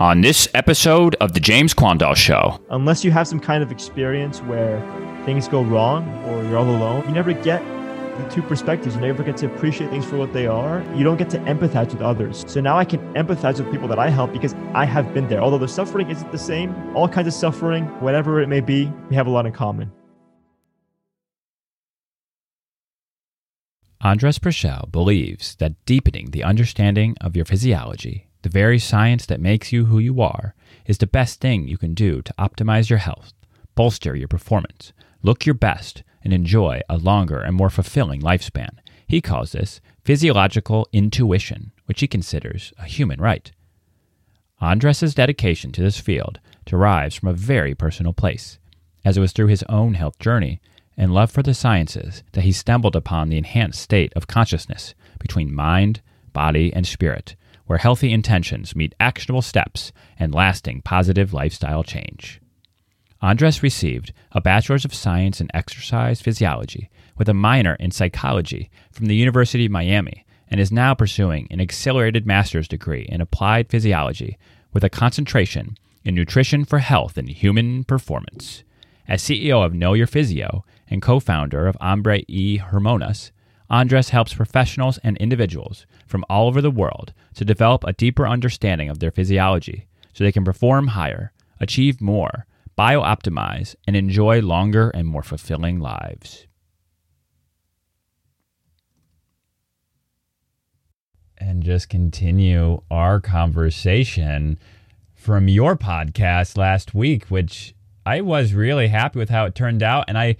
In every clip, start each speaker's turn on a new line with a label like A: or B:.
A: on this episode of The James Quandall Show.
B: Unless you have some kind of experience where things go wrong or you're all alone, you never get the two perspectives. You never get to appreciate things for what they are. You don't get to empathize with others. So now I can empathize with people that I help because I have been there. Although the suffering isn't the same, all kinds of suffering, whatever it may be, we have a lot in common.
A: Andres Preschel believes that deepening the understanding of your physiology, the very science that makes you who you are, is the best thing you can do to optimize your health, bolster your performance, look your best, and enjoy a longer and more fulfilling lifespan. He calls this physiological intuition, which he considers a human right. Andres's dedication to this field derives from a very personal place, as it was through his own health journey and love for the sciences that he stumbled upon the enhanced state of consciousness between mind, body, and spirit, where healthy intentions meet actionable steps and lasting positive lifestyle change. Andres received a Bachelor's of Science in Exercise Physiology with a minor in psychology from the University of Miami and is now pursuing an accelerated master's degree in applied physiology with a concentration in nutrition for health and human performance. As CEO of Know Your Physio and co founder of Hambre y Hormonas, Andres helps professionals and individuals from all over the world to develop a deeper understanding of their physiology so they can perform higher, achieve more, bio-optimize, and enjoy longer and more fulfilling lives. And just continue our conversation from your podcast last week, which I was really happy with how it turned out. And I,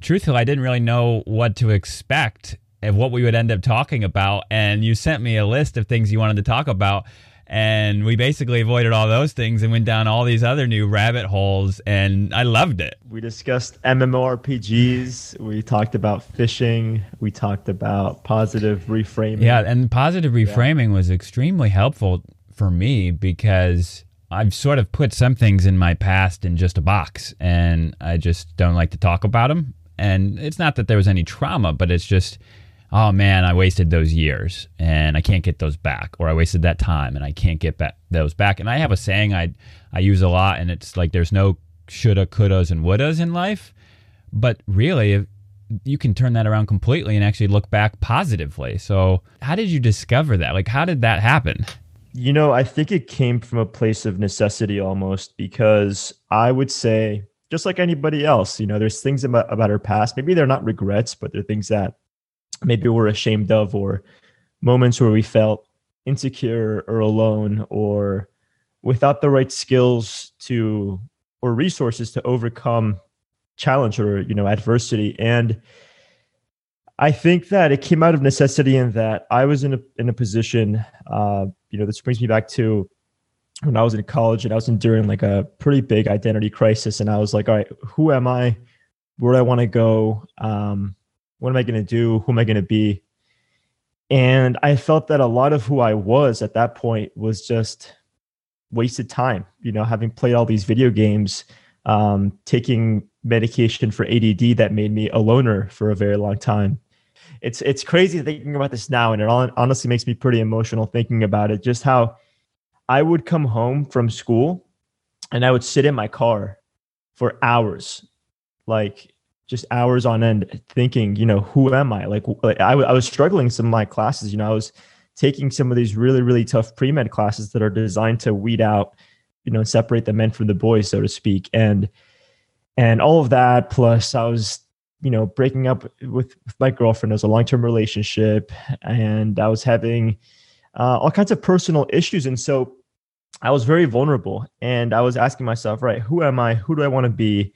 A: truthfully, I didn't really know what to expect of what we would end up talking about. And you sent me a list of things you wanted to talk about. And we basically avoided all those things and went down all these other new rabbit holes. And I loved it.
B: We discussed MMORPGs. We talked about fishing. We talked about positive reframing.
A: Yeah. And positive reframing yeah. was extremely helpful for me because I've sort of put some things in my past in just a box and I just don't like to talk about them. And it's not that there was any trauma, but it's just, oh man, I wasted those years and I can't get those back, or I wasted that time and I can't get back those back. And I have a saying I I use a lot, and it's like there's no shoulda, couldas, and wouldas in life, but really. You can turn that around completely and actually look back positively. So, how did you discover that? Like, how did that happen?
B: You know, I think it came from a place of necessity almost because I would say, just like anybody else, you know, there's things about, about our past. Maybe they're not regrets, but they're things that maybe we're ashamed of or moments where we felt insecure or alone or without the right skills to or resources to overcome challenge or you know adversity and I think that it came out of necessity in that I was in a in a position, uh, you know, this brings me back to when I was in college and I was enduring like a pretty big identity crisis, and I was like, all right, who am I? Where do I want to go? Um, what am I going to do? Who am I going to be? And I felt that a lot of who I was at that point was just wasted time. You know, having played all these video games, um, taking medication for ADD that made me a loner for a very long time. It's it's crazy thinking about this now, and it honestly makes me pretty emotional thinking about it. Just how I would come home from school, and I would sit in my car for hours, like just hours on end, thinking, you know, who am I? Like, I, I was struggling some of my classes. You know, I was taking some of these really really tough pre med classes that are designed to weed out, you know, separate the men from the boys, so to speak, and and all of that plus i was you know breaking up with, with my girlfriend as a long-term relationship and i was having uh, all kinds of personal issues and so i was very vulnerable and i was asking myself right who am i who do i want to be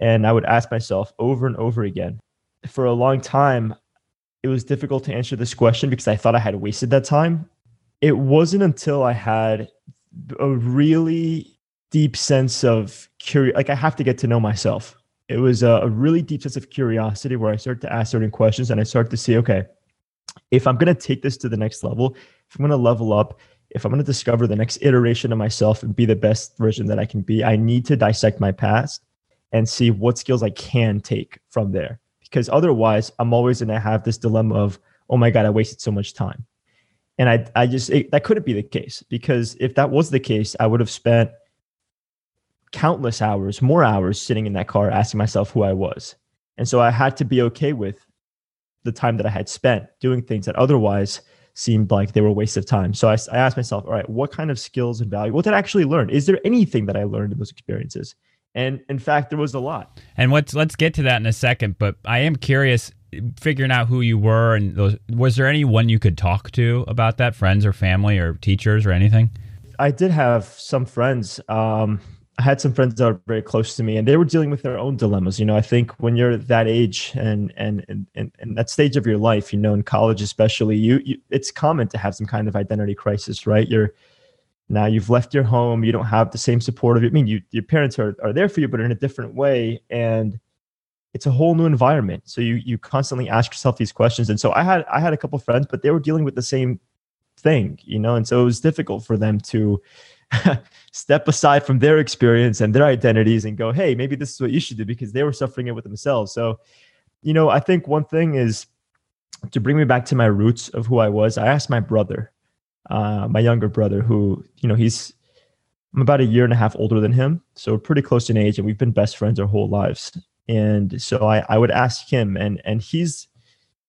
B: and i would ask myself over and over again. For a long time it was difficult to answer this question because i thought i had wasted that time. It wasn't until i had a really deep sense of curious like i have to get to know myself. It was a, a, really deep sense of curiosity where i started to ask certain questions and i started to see okay if i'm going to take this to the next level if i'm going to level up if i'm going to discover the next iteration of myself and be the best version that i can be i need to dissect my past and see what skills i can take from there because otherwise i'm always going to have this dilemma of oh my god i wasted so much time And I, I just, it, that couldn't be the case because if that was the case, I would have spent countless hours, more hours sitting in that car asking myself who I was. And so I had to be okay with the time that I had spent doing things that otherwise seemed like they were a waste of time. So I, I asked myself, all right, what kind of skills and value, what did I actually learn? Is there anything that I learned in those experiences? And in fact, there was a lot.
A: And let's let's get to that in a second. But I am curious, figuring out who you were and those. Was there anyone you could talk to about that, friends or family or teachers or anything?
B: I did have some friends. Um, I had some friends that were very close to me, and they were dealing with their own dilemmas. You know, I think when you're that age and and and and, and that stage of your life, you know, in college especially, you, you it's common to have some kind of identity crisis, right? You're now you've left your home, you don't have the same support of it. I mean, you your parents are are there for you, but in a different way, and it's a whole new environment. So you you constantly ask yourself these questions. And so I had I had a couple friends, but they were dealing with the same thing, you know, and so it was difficult for them to step aside from their experience and their identities and go, hey, maybe this is what you should do because they were suffering it with themselves. So, you know, I think one thing is to bring me back to my roots of who I was. I asked my brother, uh, my younger brother, who, you know, he's, I'm about a year and a half older than him. So we're pretty close in age and we've been best friends our whole lives. And so I, I would ask him and, and he's,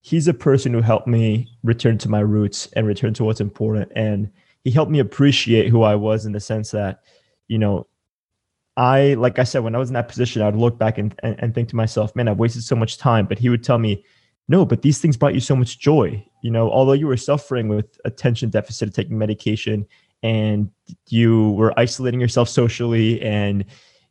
B: he's a person who helped me return to my roots and return to what's important. And, he helped me appreciate who I was in the sense that, you know, I, like I said, when I was in that position, I would look back and, and, and think to myself, man, I've wasted so much time. But he would tell me, no, but these things brought you so much joy. You know, although you were suffering with attention deficit, taking medication, and you were isolating yourself socially, and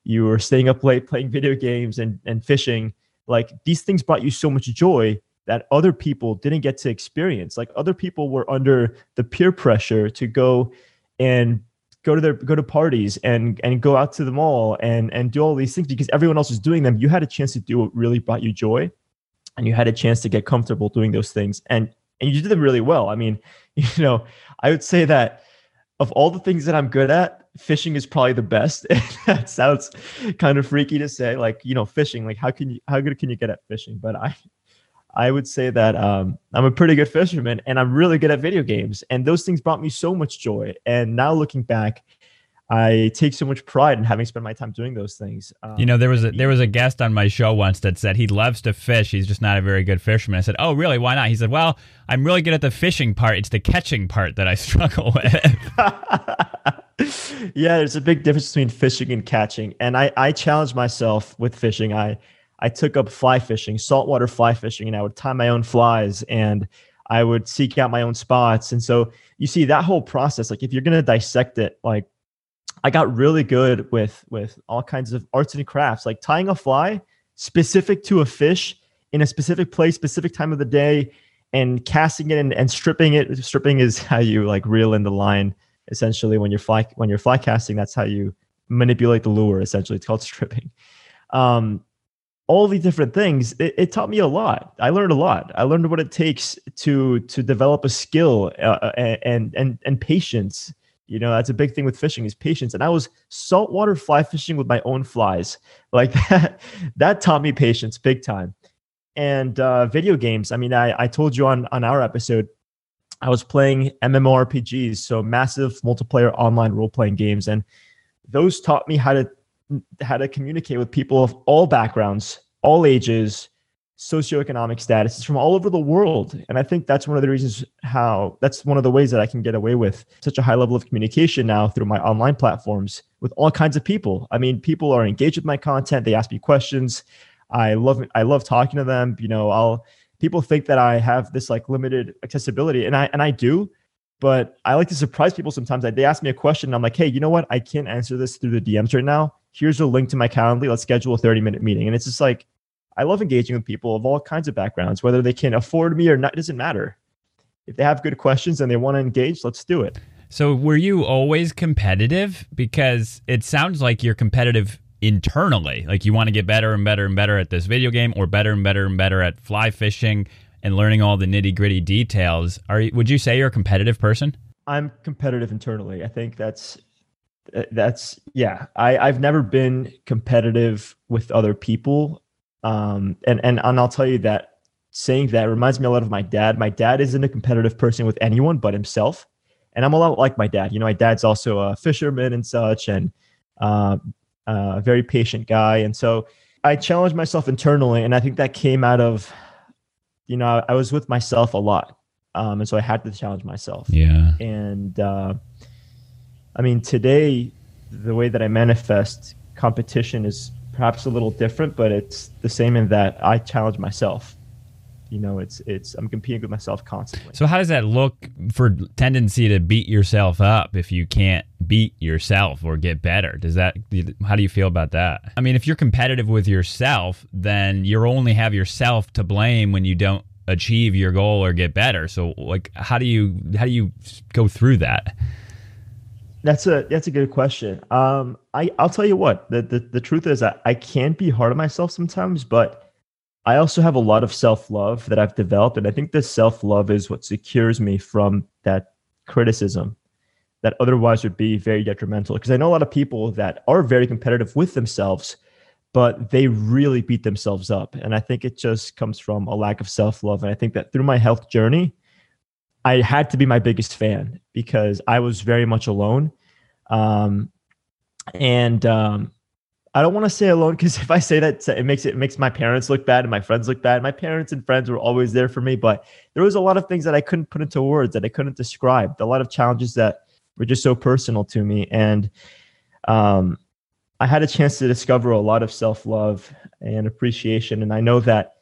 B: you were staying up late playing video games and, and fishing, like these things brought you so much joy that other people didn't get to experience. Like other people were under the peer pressure to go and go to their go to parties and and go out to the mall and and do all these things because everyone else was doing them. You had a chance to do what really brought you joy, and you had a chance to get comfortable doing those things, and and you did them really well. I mean, you know, I would say that of all the things that I'm good at, fishing is probably the best. that sounds kind of freaky to say, like you know, fishing. Like how can you how good can you get at fishing? But I I would say that um, I'm a pretty good fisherman and I'm really good at video games. And those things brought me so much joy. And now looking back, I take so much pride in having spent my time doing those things.
A: Um, you know, there was a there was a guest on my show once that said he loves to fish. He's just not a very good fisherman. I said, "Oh, really? Why not?" He said, "Well, I'm really good at the fishing part. It's the catching part that I struggle with."
B: yeah, there's a big difference between fishing and catching. And I I challenge myself with fishing. I I took up fly fishing, saltwater fly fishing, and I would tie my own flies and I would seek out my own spots. And so you see that whole process, like if you're going to dissect it, like I got really good with with all kinds of arts and crafts, like tying a fly specific to a fish in a specific place, specific time of the day, and casting it and, and stripping it. Stripping is how you like reel in the line. Essentially, when you're fly when you're fly casting, that's how you manipulate the lure. Essentially, it's called stripping. Um, all these different things it, it, taught me a lot i learned a lot i learned what it takes to to develop a skill uh, uh and and and patience you know that's a big thing with fishing is patience. And i was saltwater fly fishing with my own flies. Like that that taught me patience big time. And uh, video games i mean I, I told you on on our episode i was playing mmorpgs so massive multiplayer online role-playing games. And those taught me how to how to communicate with people of all backgrounds, all ages, socioeconomic status. statuses from all over the world. And I think that's one of the reasons how that's one of the ways that I can get away with such a high level of communication now through my online platforms with all kinds of people. I mean, people are engaged with my content, they ask me questions. I love I love talking to them. You know, I'll people think that I have this like limited accessibility and I and I do, but I like to surprise people sometimes. They ask me a question and I'm like, "Hey, you know what? I can't answer this through the DMs right now here's a link to my calendar. Let's schedule a 30 minute meeting. And it's just like, I love engaging with people of all kinds of backgrounds, whether they can afford me or not, it doesn't matter. If they have good questions and they want to engage, let's do it.
A: So, were you always competitive? Because it sounds like you're competitive internally. Like you want to get better and better and better at this video game, or better and better and better at fly fishing and learning all the nitty gritty details. Are you, would you say you're a competitive person?
B: I'm competitive internally. I think that's that's yeah i i've never been competitive with other people um and and and i'll tell you that saying that reminds me a lot of my dad. My dad isn't a competitive person with anyone but himself. And I'm a lot like my dad. You know, my dad's also a fisherman and such, and uh, a very patient guy. And so I challenged myself internally, and I think that came out of, you know, I, I was with myself a lot, um, and so I had to challenge myself.
A: Yeah.
B: And uh, I mean, today, the way that I manifest competition is perhaps a little different, but it's the same in that I challenge myself. You know, it's it's I'm competing with myself constantly.
A: So how does that look for tendency to beat yourself up if you can't beat yourself or get better? Does that how do you feel about that? I mean, if you're competitive with yourself, then you only have yourself to blame when you don't achieve your goal or get better. So like how do you how do you go through that?
B: That's a that's a good question. Um, I I'll tell you what the the, the truth is I, I can be hard on myself sometimes, but I also have a lot of self love that I've developed, and I think this self love is what secures me from that criticism that otherwise would be very detrimental. Because I know a lot of people that are very competitive with themselves, but they really beat themselves up, and I think it just comes from a lack of self love. And I think that through my health journey, I had to be my biggest fan because I was very much alone. Um, and um, I don't want to say alone because if I say that, it makes it, makes my parents look bad and my friends look bad. My parents and friends were always there for me, but there was a lot of things that I couldn't put into words that I couldn't describe. A lot of challenges that were just so personal to me, and um, I had a chance to discover a lot of self love and appreciation. And I know that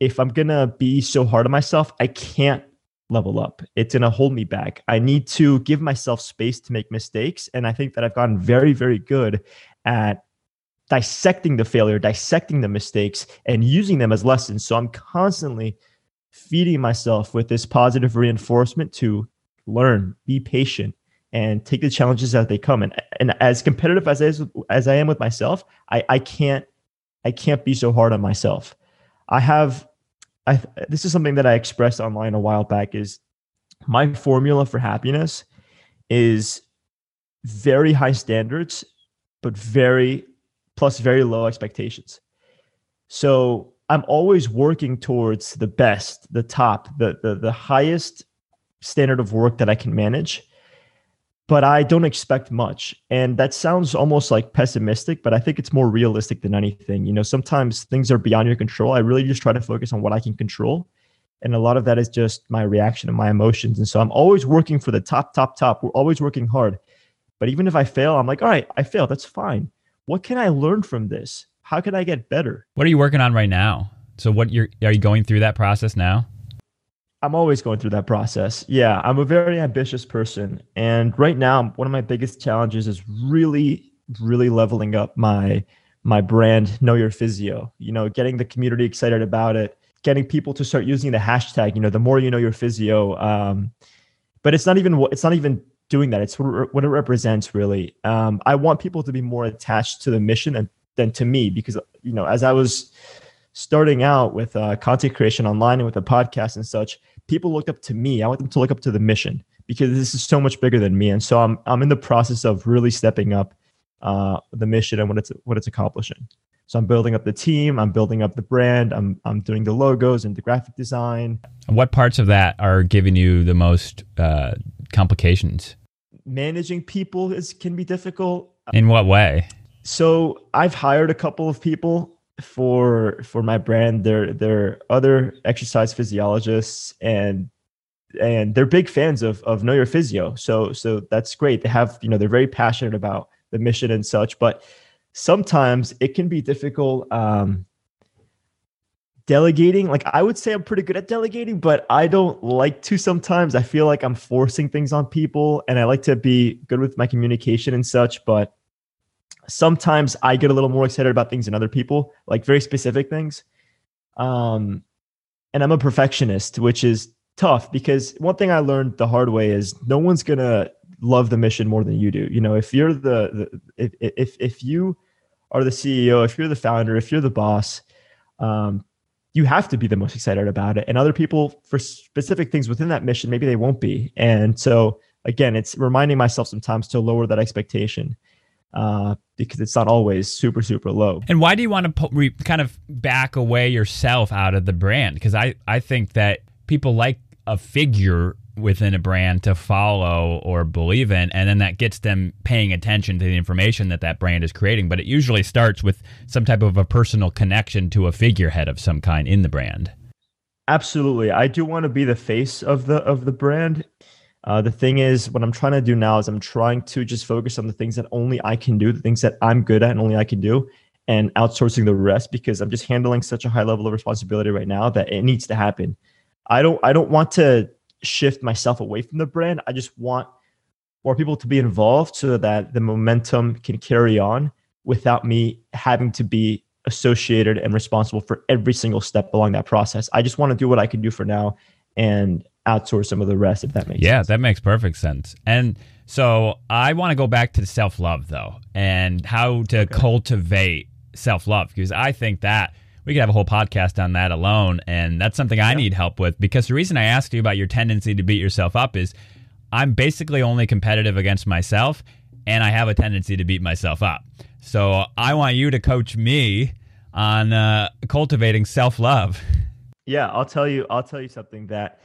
B: if I'm gonna be so hard on myself, I can't level up. It's going to hold me back. I need to give myself space to make mistakes. And I think that I've gotten very, very good at dissecting the failure, dissecting the mistakes, and using them as lessons. So I'm constantly feeding myself with this positive reinforcement to learn, be patient, and take the challenges as they come. And, and as competitive as I, as I am with myself, I, I can't I can't be so hard on myself. I have I this is something that I expressed online a while back is my formula for happiness is very high standards but very plus very low expectations. So I'm always working towards the best, the top, the the the highest standard of work that I can manage but I don't expect much. And that sounds almost like pessimistic, but I think it's more realistic than anything. You know, sometimes things are beyond your control. I really just try to focus on what I can control. And a lot of that is just my reaction and my emotions. And so I'm always working for the top, top, top. We're always working hard. But even if I fail, I'm like, all right, I failed. That's fine. What can I learn from this? How can I get better?
A: What are you working on right now? So what you're are you going through that process now?
B: I'm always going through that process. Yeah, I'm a very ambitious person. And right now, one of my biggest challenges is really, really leveling up my my brand, Know Your Physio. You know, getting the community excited about it, getting people to start using the hashtag, you know, the more you know your physio. Um, but it's not even it's not even doing that. It's what it represents really. Um, I want people to be more attached to the mission and, than to me because you know, as I was starting out with uh, content creation online and with a podcast and such, people looked up to me. I want them to look up to the mission because this is so much bigger than me. And so I'm I'm in the process of really stepping up uh, the mission and what it's what it's accomplishing. So I'm building up the team. I'm building up the brand. I'm I'm doing the logos and the graphic design.
A: What parts of that are giving you the most uh, complications?
B: Managing people is can be difficult.
A: In what way?
B: So I've hired a couple of people for for my brand they're they're other exercise physiologists and and they're big fans of of know your physio. So so that's great. They have you know they're very passionate about the mission and such but sometimes it can be difficult um delegating. Like i would say i'm pretty good at delegating but i don't like to sometimes. I feel like i'm forcing things on people and i like to be good with my communication and such but sometimes I get a little more excited about things than other people, like very specific things. Um, and I'm a perfectionist, which is tough because one thing I learned the hard way is no one's gonna love the mission more than you do. You know, if you're the, the if, if if you are the CEO, if you're the founder, if you're the boss, um, you have to be the most excited about it. And other people, for specific things within that mission, maybe they won't be. And so again, it's reminding myself sometimes to lower that expectation uh, because it's not always super super low.
A: And why do you want to po- re- kind of back away yourself out of the brand? Because I I think that people like a figure within a brand to follow or believe in and then that gets them paying attention to the information that that brand is creating but it usually starts with some type of a personal connection to a figurehead of some kind in the brand
B: absolutely i do want to be the face of the of the brand uh, the thing is what i'm trying to do now is i'm trying to just focus on the things that only i can do the things that i'm good at and only i can do and outsourcing the rest because i'm just handling such a high level of responsibility right now that it needs to happen i don't i don't want to shift myself away from the brand. I just want more people to be involved so that the momentum can carry on without me having to be associated and responsible for every single step along that process. I just want to do what I can do for now and outsource some of the rest if that makes
A: yeah,
B: sense.
A: that makes perfect sense. And so I want to go back to self love though and how to okay. cultivate self love because I think that we could have a whole podcast on that alone. And that's something I need help with because the reason I asked you about your tendency to beat yourself up is I'm basically only competitive against myself and I have a tendency to beat myself up. So I want you to coach me on uh, cultivating self love.
B: Yeah, I'll tell you. I'll tell you something that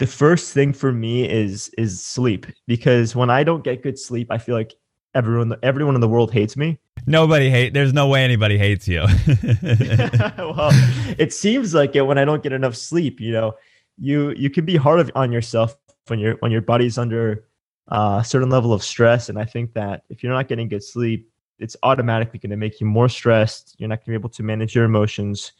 B: the first thing for me is is sleep because when I don't get good sleep, I feel like everyone everyone in the world hates me.
A: Nobody hate. There's no way anybody hates you.
B: well, it seems like it when I don't get enough sleep. You know, you you can be hard on yourself when your when your body's under uh, a certain level of stress, and I think that if you're not getting good sleep, it's automatically going to make you more stressed. You're not going to be able to manage your emotions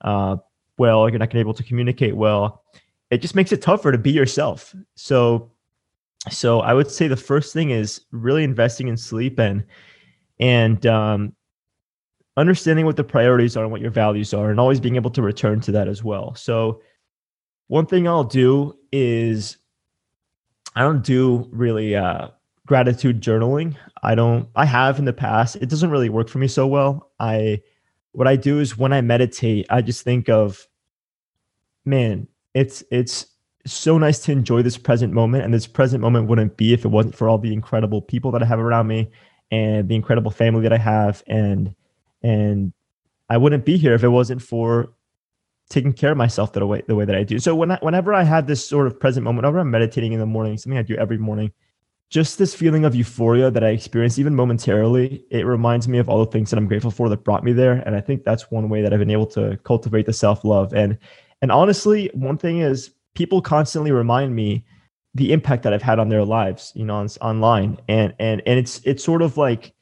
B: uh, well. You're not going to be able to communicate well. It just makes it tougher to be yourself. So so I would say the first thing is really investing in sleep and and um, understanding what the priorities are and what your values are, and always being able to return to that as well. So one thing I'll do is I don't do really uh, gratitude journaling. I don't. I have in the past. It doesn't really work for me so well. I what I do is when I meditate, I just think of, man, it's it's so nice to enjoy this present moment. And this present moment wouldn't be if it wasn't for all the incredible people that I have around me and the incredible family that I have. And and I wouldn't be here if it wasn't for taking care of myself the way the way that I do. So when I, whenever I have this sort of present moment, whenever I'm meditating in the morning, something I do every morning, just this feeling of euphoria that I experience even momentarily, it reminds me of all the things that I'm grateful for that brought me there. And I think that's one way that I've been able to cultivate the self love. And and honestly, one thing is people constantly remind me the impact that I've had on their lives, you know, on, online. And and and it's it's sort of like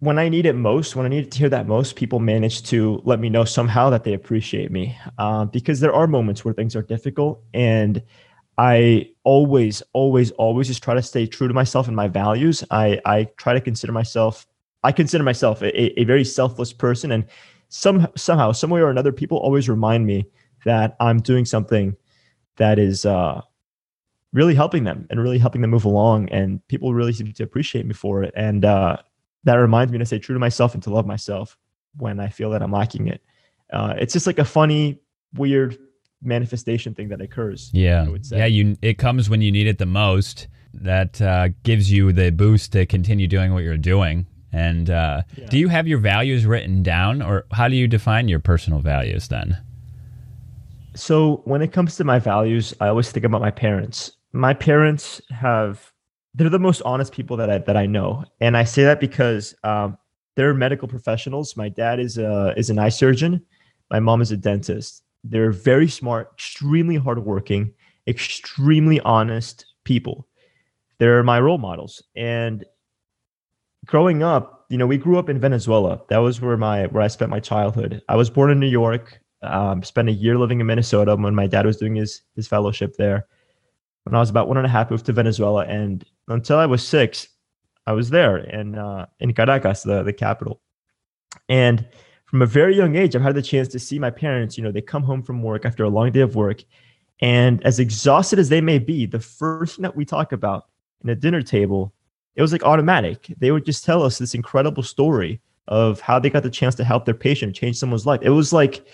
B: when I need it most, when I need to hear that most, people manage to let me know somehow that they appreciate me. Uh, because there are moments where things are difficult, and I always, always, always just try to stay true to myself and my values. I I try to consider myself. I consider myself a, a very selfless person, and some somehow, some way or another, people always remind me that I'm doing something that is uh, really helping them and really helping them move along. And people really seem to appreciate me for it. And uh, that reminds me to stay true to myself and to love myself when I feel that I'm lacking it. Uh, it's just like a funny, weird manifestation thing that occurs.
A: Yeah. Yeah. You, it comes when you need it the most. That uh, gives you the boost to continue doing what you're doing. And uh, yeah. do you have your values written down, or how do you define your personal values then?
B: So when it comes to my values, I always think about my parents. My parents have they're the most honest people that I that I know, and I say that because um, they're medical professionals. My dad is a is an eye surgeon. My mom is a dentist. They're very smart, extremely hardworking, extremely honest people. They're my role models. And growing up, you know, we grew up in Venezuela. That was where my where I spent my childhood. I was born in New York um, spent a year living in Minnesota when my dad was doing his his fellowship there. When I was about one and a half, moved to Venezuela, and until I was six, I was there in uh, in Caracas, the the capital. And from a very young age, I've had the chance to see my parents. You know, they come home from work after a long day of work, and as exhausted as they may be, the first thing that we talk about in a dinner table, it was like automatic. They would just tell us this incredible story of how they got the chance to help their patient change someone's life. It was like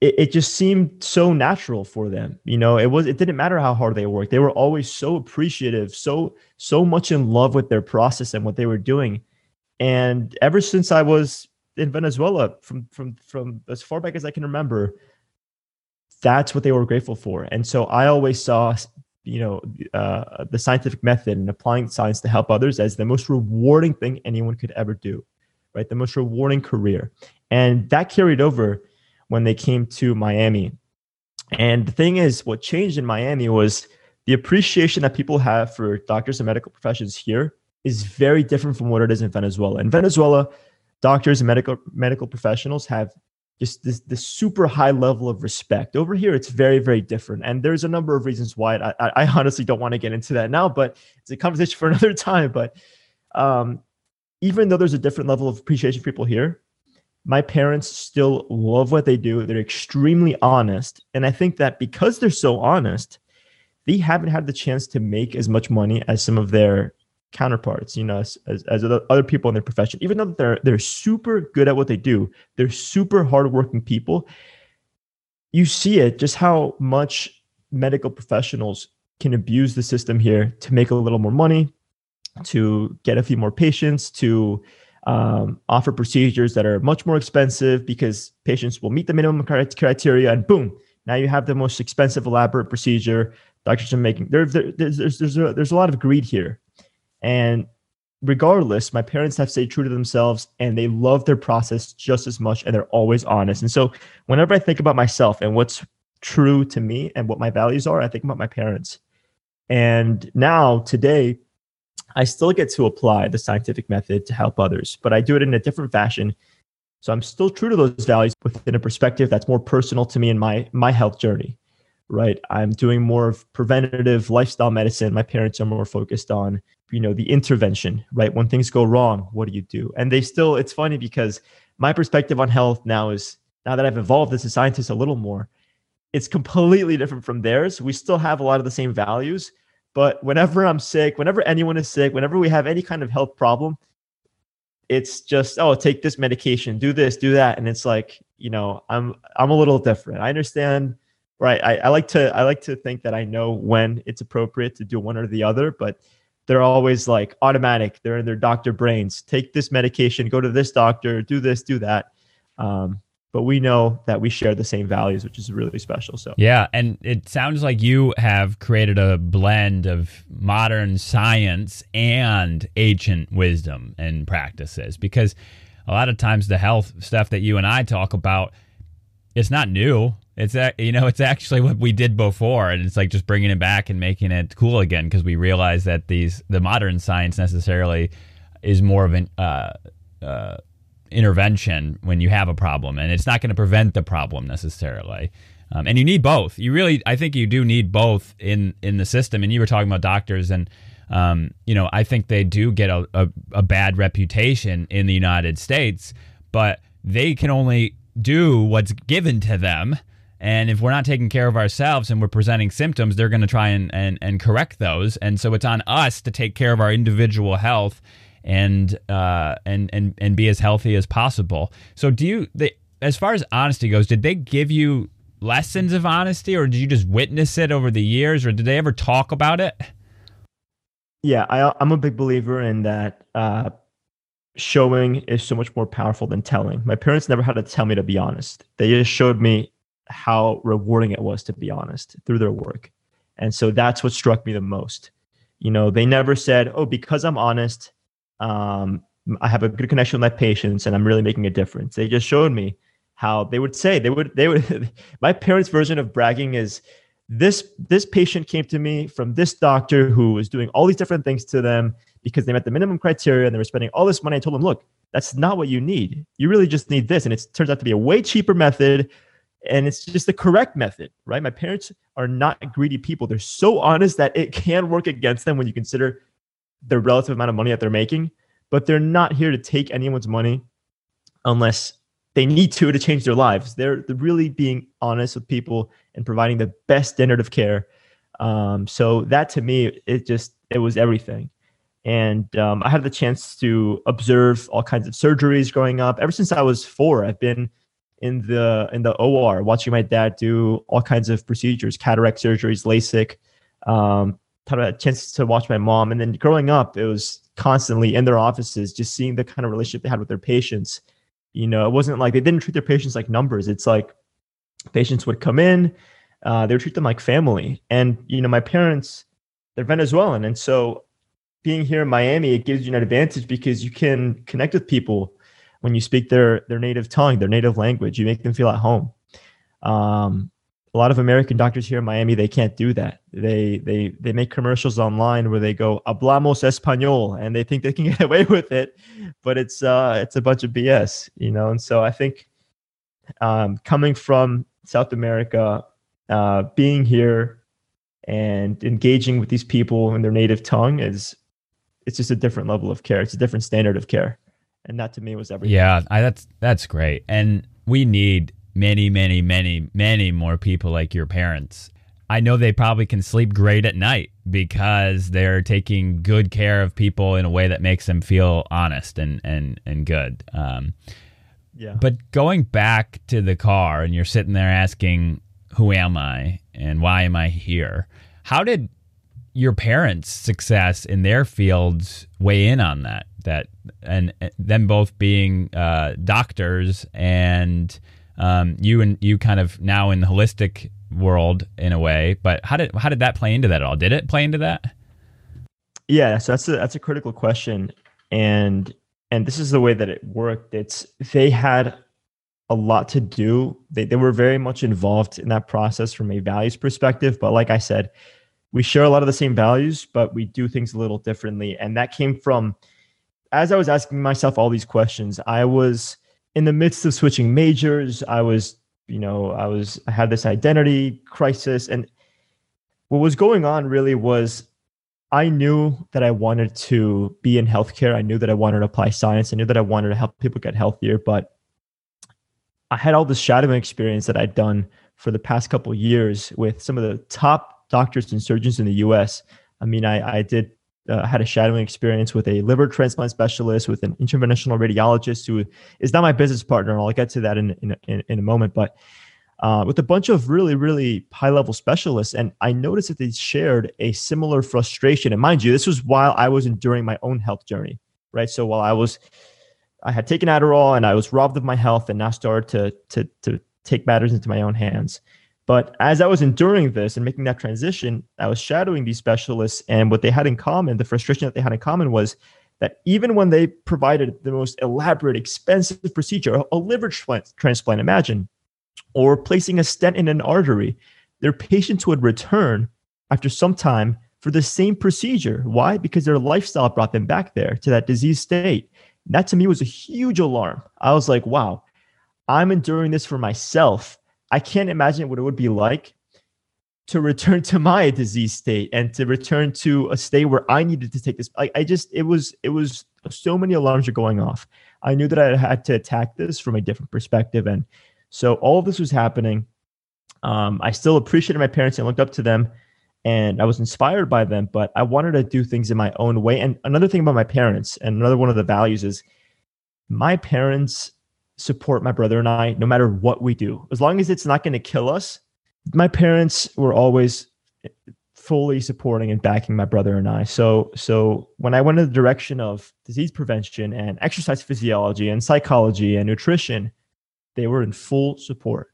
B: it, it just seemed so natural for them. You know, it was it didn't matter how hard they worked. They were always so appreciative, so so much in love with their process and what they were doing. And ever since I was in Venezuela, from from from as far back as I can remember, that's what they were grateful for. And so I always saw, you know, uh, the scientific method and applying science to help others as the most rewarding thing anyone could ever do, right? The most rewarding career, and that carried over when they came to Miami. And the thing is, what changed in Miami was the appreciation that people have for doctors and medical professions here is very different from what it is in Venezuela. In Venezuela, doctors and medical medical professionals have just this, this super high level of respect. Over here, it's very, very different. And there's a number of reasons why. I, I honestly don't want to get into that now, but it's a conversation for another time. But um, even though there's a different level of appreciation for people here, my parents still love what they do. They're extremely honest. And I think that because they're so honest, they haven't had the chance to make as much money as some of their counterparts, you know, as, as, as other people in their profession. Even though they're they're super good at what they do, they're super hardworking people. You see it just how much medical professionals can abuse the system here to make a little more money, to get a few more patients, to um, offer procedures that are much more expensive because patients will meet the minimum criteria and boom now you have the most expensive elaborate procedure doctors are making there, there there's there's a, there's a lot of greed here and regardless my parents have stayed true to themselves and they love their process just as much and they're always honest and so whenever i think about myself and what's true to me and what my values are i think about my parents and now today I still get to apply the scientific method to help others, but I do it in a different fashion. So I'm still true to those values within a perspective that's more personal to me in my my health journey. Right? I'm doing more of preventative lifestyle medicine. My parents are more focused on, you know, the intervention, right? When things go wrong, what do you do? And they still it's funny because my perspective on health now is now that I've evolved as a scientist a little more, it's completely different from theirs. We still have a lot of the same values, but whenever I'm sick, whenever anyone is sick, whenever we have any kind of health problem, it's just oh take this medication, do this, do that, and it's like you know I'm I'm a little different. I understand, right? I, I like to I like to think that I know when it's appropriate to do one or the other, but they're always like automatic. They're in their doctor brains. Take this medication, go to this doctor, do this, do that. Um, but we know that we share the same values, which is really special. So
A: yeah, and it sounds like you have created a blend of modern science and ancient wisdom and practices because a lot of times the health stuff that you and I talk about, it's not new. It's you know it's actually what we did before, and it's like just bringing it back and making it cool again because we realize that these the modern science necessarily is more of an uh, uh, intervention when you have a problem, and it's not going to prevent the problem necessarily. Um, and you need both. You really, I think, you do need both in in the system. And you were talking about doctors, and um, you know, I think they do get a, a, a bad reputation in the United States, but they can only do what's given to them. And if we're not taking care of ourselves and we're presenting symptoms, they're going to try and, and, and correct those. And so it's on us to take care of our individual health and uh, and and and be as healthy as possible. So, do you, they, as far as honesty goes, did they give you lessons of honesty, or did you just witness it over the years, or did they ever talk about it?
B: Yeah, I, am a big believer in that. Uh, showing is so much more powerful than telling. My parents never had to tell me to be honest. They just showed me how rewarding it was to be honest through their work. And so that's what struck me the most. You know, they never said, "Oh, because I'm honest, um, I have a good connection with my patients and I'm really making a difference. They just showed me how they would say they would they would my parents' version of bragging is this this patient came to me from this doctor who was doing all these different things to them because they met the minimum criteria and they were spending all this money. I told them, look, that's not what you need. You really just need this. And it turns out to be a way cheaper method. And it's just the correct method, right? My parents are not greedy people. They're so honest that it can work against them when you consider the relative amount of money that they're making, but they're not here to take anyone's money unless they need to to change their lives. They're, really being honest with people and providing the best standard of care. Um, so that to me, it just it was everything. And um, I had the chance to observe all kinds of surgeries growing up. Ever since I was four, I've been in the in the OR, watching my dad do all kinds of procedures, cataract surgeries, LASIK. Um, had a chance to watch my mom, and then growing up, it was constantly in their offices, just seeing the kind of relationship they had with their patients. You know, it wasn't like they didn't treat their patients like numbers. It's like patients would come in, uh, they would treat them like family. And you know, my parents, they're Venezuelan, and so being here in Miami, it gives you an advantage because you can connect with people when you speak their their native tongue, their native language. You make them feel at home. Um, a lot of American doctors here in Miami, they can't do that. They they they make commercials online where they go "hablamos español" and they think they can get away with it, but it's uh it's a bunch of BS, you know. And so I think um, coming from South America, uh, being here and engaging with these people in their native tongue is it's just a different level of care. It's a different standard of care and that to me was everything.
A: Yeah, I, that's that's great, and we need many, many, many, many more people like your parents. I know they probably can sleep great at night because they're taking good care of people in a way that makes them feel honest and and and good. Um,
B: yeah.
A: But going back to the car, and you're sitting there asking, "Who am I? And why am I here?" How did your parents' success in their fields weigh in on that? That and them both being uh, doctors and um, you and you kind of now in the holistic world in a way but how did how did that play into that at all? Did it play into that?
B: Yeah so that's a that's a critical question. And and this is the way that it worked. It's they had a lot to do. They, they were very much involved in that process from a values perspective but like i said we share a lot of the same values but we do things a little differently. And that came from as I was asking myself all these questions, I was in the midst of switching majors. I was, you know, I was, I had this identity crisis. And what was going on really was I knew that I wanted to be in healthcare. I knew that I wanted to apply science. I knew that I wanted to help people get healthier. But I had all this shadowing experience that I'd done for the past couple years with some of the top doctors and surgeons in the US. I mean, I, I did uh, had a shadowing experience with a liver transplant specialist, with an interventional radiologist who is not my business partner. And I'll get to that in in, in, a moment, but uh, with a bunch of really really high level specialists, and I noticed that they shared a similar frustration. And mind you, this was while I was enduring my own health journey, right? So while I was I had taken Adderall and I was robbed of my health, and now started to to to take matters into my own hands. But as I was enduring this and making that transition, I was shadowing these specialists. And what they had in common, the frustration that they had in common was that even when they provided the most elaborate, expensive procedure, a liver transplant, imagine, or placing a stent in an artery, their patients would return after some time for the same procedure. Why? Because their lifestyle brought them back there to that disease state. And that to me was a huge alarm. I was like, wow, I'm enduring this for myself I can't imagine what it would be like to return to my disease state and to return to a state where I needed to take this. I, I just, it was, it was so many alarms are going off. I knew that I had to attack this from a different perspective. And so all of this was happening. Um, I still appreciated my parents and looked up to them and I was inspired by them, but I wanted to do things in my own way. And another thing about my parents, and another one of the values is my parents support my brother and I no matter what we do. As long as it's not going to kill us. My parents were always eh, fully supporting and backing my brother and I. So so when I went in the direction of disease prevention and exercise physiology and psychology and nutrition, they were in full support.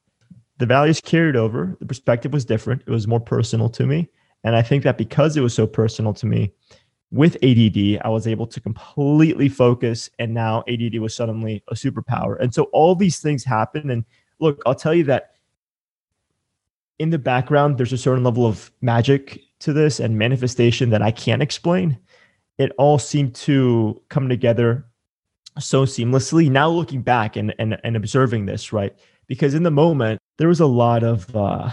B: The values carried over, the perspective was different. It was more personal to me. And I think that because it was so personal to me, with ADD, I was able to completely focus, and now ADD was suddenly a superpower. And so all these things happen. And look, I'll tell you that in the background, there's a certain level of magic to this and manifestation that I can't explain. It all seemed to come together so seamlessly. Now looking back and and, and observing this, right? Because in the moment, there was a lot of uh,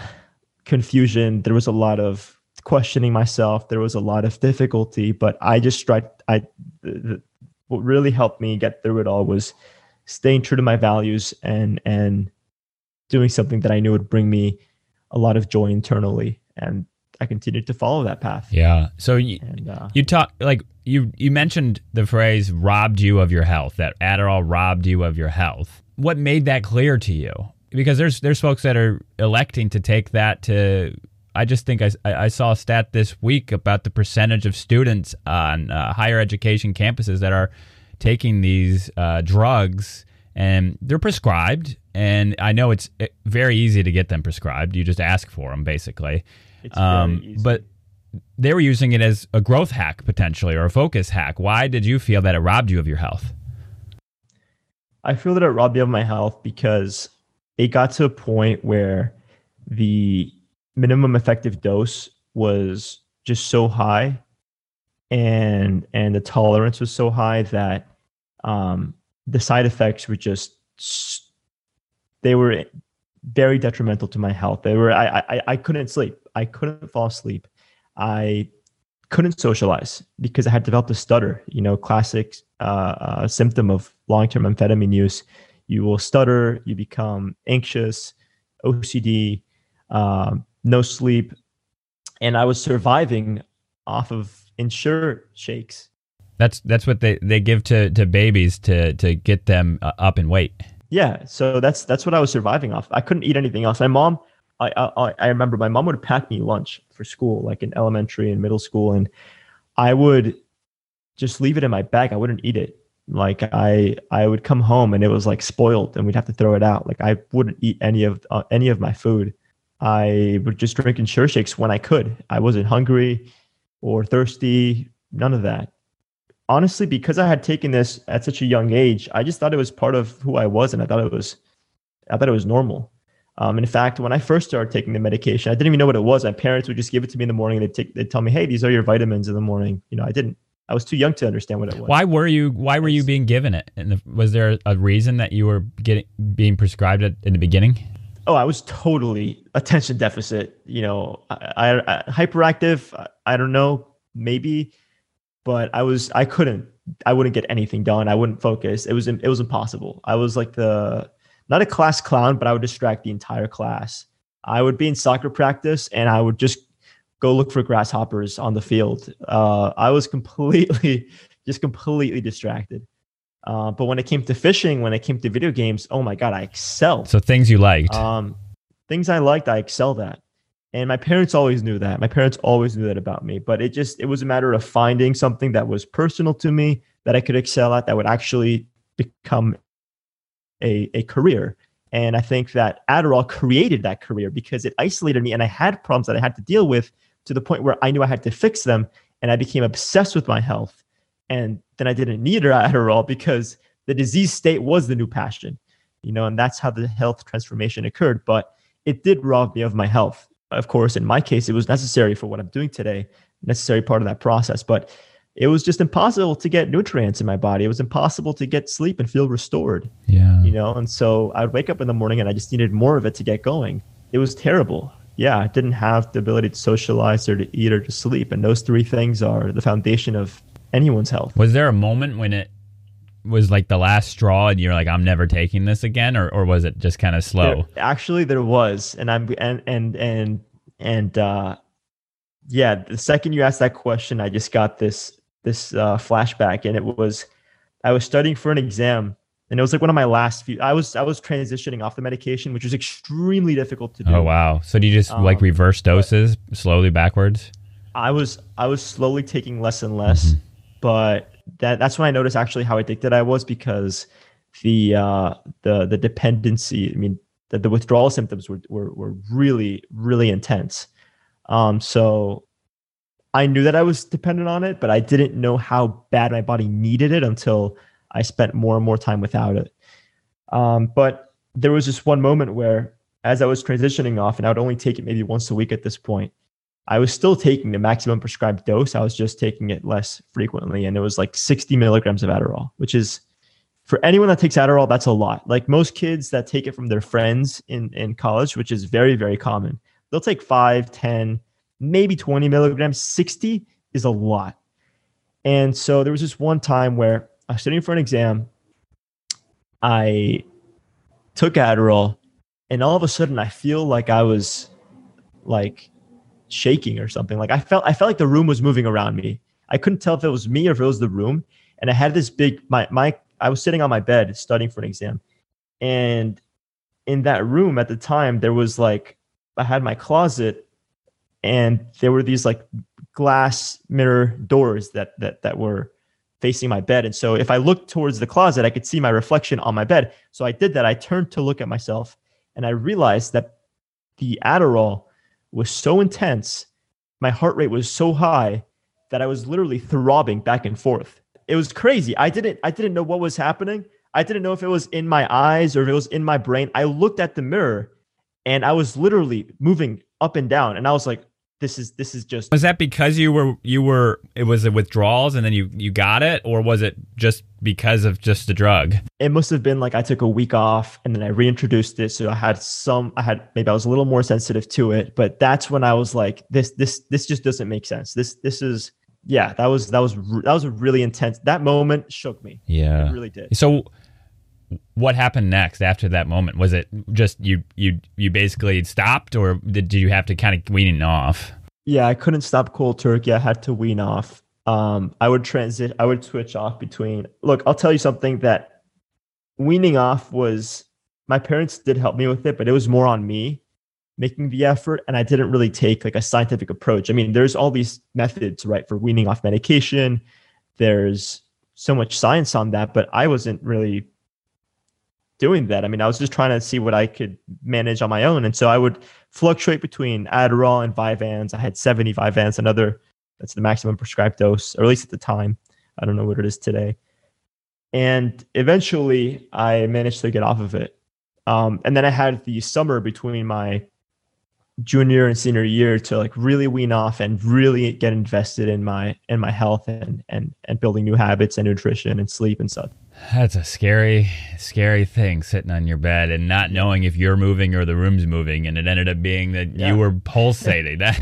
B: confusion. There was a lot of questioning myself. There was a lot of difficulty, but I just tried. I the, what really helped me get through it all was staying true to my values and and doing something that I knew would bring me a lot of joy internally. And I continued to follow that path.
A: Yeah. So you, and, uh, you talk like you you mentioned the phrase robbed you of your health. That Adderall robbed you of your health. What made that clear to you? Because there's there's folks that are electing to take that to. I just think I, I saw a stat this week about the percentage of students on uh, higher education campuses that are taking these uh, drugs and they're prescribed. And I know it's eh, very easy to get them prescribed. You just ask for them, basically. Um, but they were using it as a growth hack potentially or a focus hack. Why did you feel that it robbed you of your health?
B: I feel that it robbed me of my health because it got to a point where the minimum effective dose was just so high and and the tolerance was so high that um, the side effects were just they were very detrimental to my health. They were I I, I couldn't sleep. I couldn't fall asleep. I couldn't socialize because I had developed a stutter. You know, classic uh, uh, symptom of long-term amphetamine use. You will stutter. You become anxious, OCD, um, no sleep, and I was surviving off of Ensure shakes
A: that's that's what they, they give to, to babies to to get them uh, up in weight.
B: Yeah, so that's that's what I was surviving off. I couldn't eat anything else. My mom, I I, I remember my mom would pack me lunch for school, like in elementary and middle school, and I would just leave it in my bag. I wouldn't eat it. Like I I would come home and it was like spoiled, and we'd have to throw it out. Like I wouldn't eat any of uh, any of my food. I would just drink Ensure shakes when I could. I wasn't hungry or thirsty. None of that honestly, because I had taken this at such a young age, I just thought it was part of who I was, and I thought it was, I thought it was normal. Um, in fact, when I first started taking the medication, I didn't even know what it was. My parents would just give it to me in the morning. They'd, take, they'd tell me, "Hey, these are your vitamins in the morning." You know, I didn't. I was too young to understand what it was.
A: Why were you? Why were you being given it? And was there a reason that you were getting being prescribed it in the beginning?
B: Oh, I was totally attention deficit. You know, I, I, I hyperactive. I, I don't know. Maybe but I was I couldn't I wouldn't get anything done. I wouldn't focus. It was it was impossible. I was like the not a class clown, but I would distract the entire class. I would be in soccer practice and I would just go look for grasshoppers on the field. Uh, I was completely just completely distracted. Uh, but when it came to fishing, when it came to video games, oh my god, I excelled.
A: So things you liked.
B: Um, things I liked, I excelled at. And my parents always knew that. My parents always knew that about me. But it just it was a matter of finding something that was personal to me that i could excel at that would actually become a, a career. And i think that adderall created that career because it isolated me and i had problems that i had to deal with to the point where i knew i had to fix them and i became obsessed with my health and then i didn't need adderall because the disease state was the new passion you know and that's how the health transformation occurred but it did rob me of my health of course, in my case, it was necessary for what I'm doing today, necessary part of that process. But it was just impossible to get nutrients in my body. It was impossible to get sleep and feel restored.
A: Yeah.
B: You know, and so I'd wake up in the morning and I just needed more of it to get going. It was terrible. Yeah, I didn't have the ability to socialize or to eat or to sleep. And those three things are the foundation of anyone's health.
A: Was there a moment when it was like the last straw and you're like i'm never taking this again or, or was it just kind of slow?
B: There, actually there was and i'm and and and and uh yeah the second you asked that question i just got this this uh flashback and it was i was studying for an exam and it was like one of my last few i was i was transitioning off the medication which was extremely difficult to do.
A: Oh wow. So do you just um, like reverse doses slowly backwards?
B: I was i was slowly taking less and less. Mm-hmm. But that that's when I noticed actually how addicted I was because the uh, the the dependency. I mean, the, the withdrawal symptoms were, were were really really intense. Um, so I knew that I was dependent on it, but I didn't know how bad my body needed it until I spent more and more time without it. Um, but there was just one moment where, as I was transitioning off, and I would only take it maybe once a week at this point, I was still taking the maximum prescribed dose. I was just taking it less frequently. And it was like 60 milligrams of Adderall, which is for anyone that takes Adderall, that's a lot. Like most kids that take it from their friends in, in college, which is very, very common, they'll take 5, 10, maybe 20 milligrams. 60 is a lot. And so there was this one time where I was studying for an exam. I took Adderall, and all of a sudden I feel like I was like shaking or something. Like I felt I felt like the room was moving around me. I couldn't tell if it was me or if it was the room. And I had this big my my I was sitting on my bed studying for an exam. And in that room at the time there was like I had my closet and there were these like glass mirror doors that that that were facing my bed. And so if I looked towards the closet, I could see my reflection on my bed. So I did that. I turned to look at myself and I realized that the Adderall was so intense, my heart rate was so high that I was literally throbbing back and forth. It was crazy. I didn't I didn't know what was happening. I didn't know if it was in my eyes or if it was in my brain. I looked at the mirror and I was literally moving up and down and I was like this is this is just
A: was that because you were you were it was a withdrawals and then you you got it or was it just because of just the drug
B: it must have been like i took a week off and then i reintroduced it so i had some i had maybe i was a little more sensitive to it but that's when i was like this this this just doesn't make sense this this is yeah that was that was that was a really intense that moment shook me
A: yeah
B: it really did
A: so what happened next after that moment? Was it just you you you basically stopped, or did, did you have to kind of wean off?
B: Yeah, I couldn't stop cold turkey. I had to wean off. Um, I would transit. I would switch off between. Look, I'll tell you something that weaning off was. My parents did help me with it, but it was more on me making the effort, and I didn't really take like a scientific approach. I mean, there's all these methods, right, for weaning off medication. There's so much science on that, but I wasn't really doing that. I mean, I was just trying to see what I could manage on my own. And so I would fluctuate between Adderall and Vyvanse. I had 70 Vyvanse, another that's the maximum prescribed dose, or at least at the time. I don't know what it is today. And eventually I managed to get off of it. Um, and then I had the summer between my junior and senior year to like really wean off and really get invested in my in my health and and and building new habits and nutrition and sleep and stuff.
A: That's a scary, scary thing sitting on your bed and not knowing if you're moving or the room's moving, and it ended up being that yeah. you were pulsating. that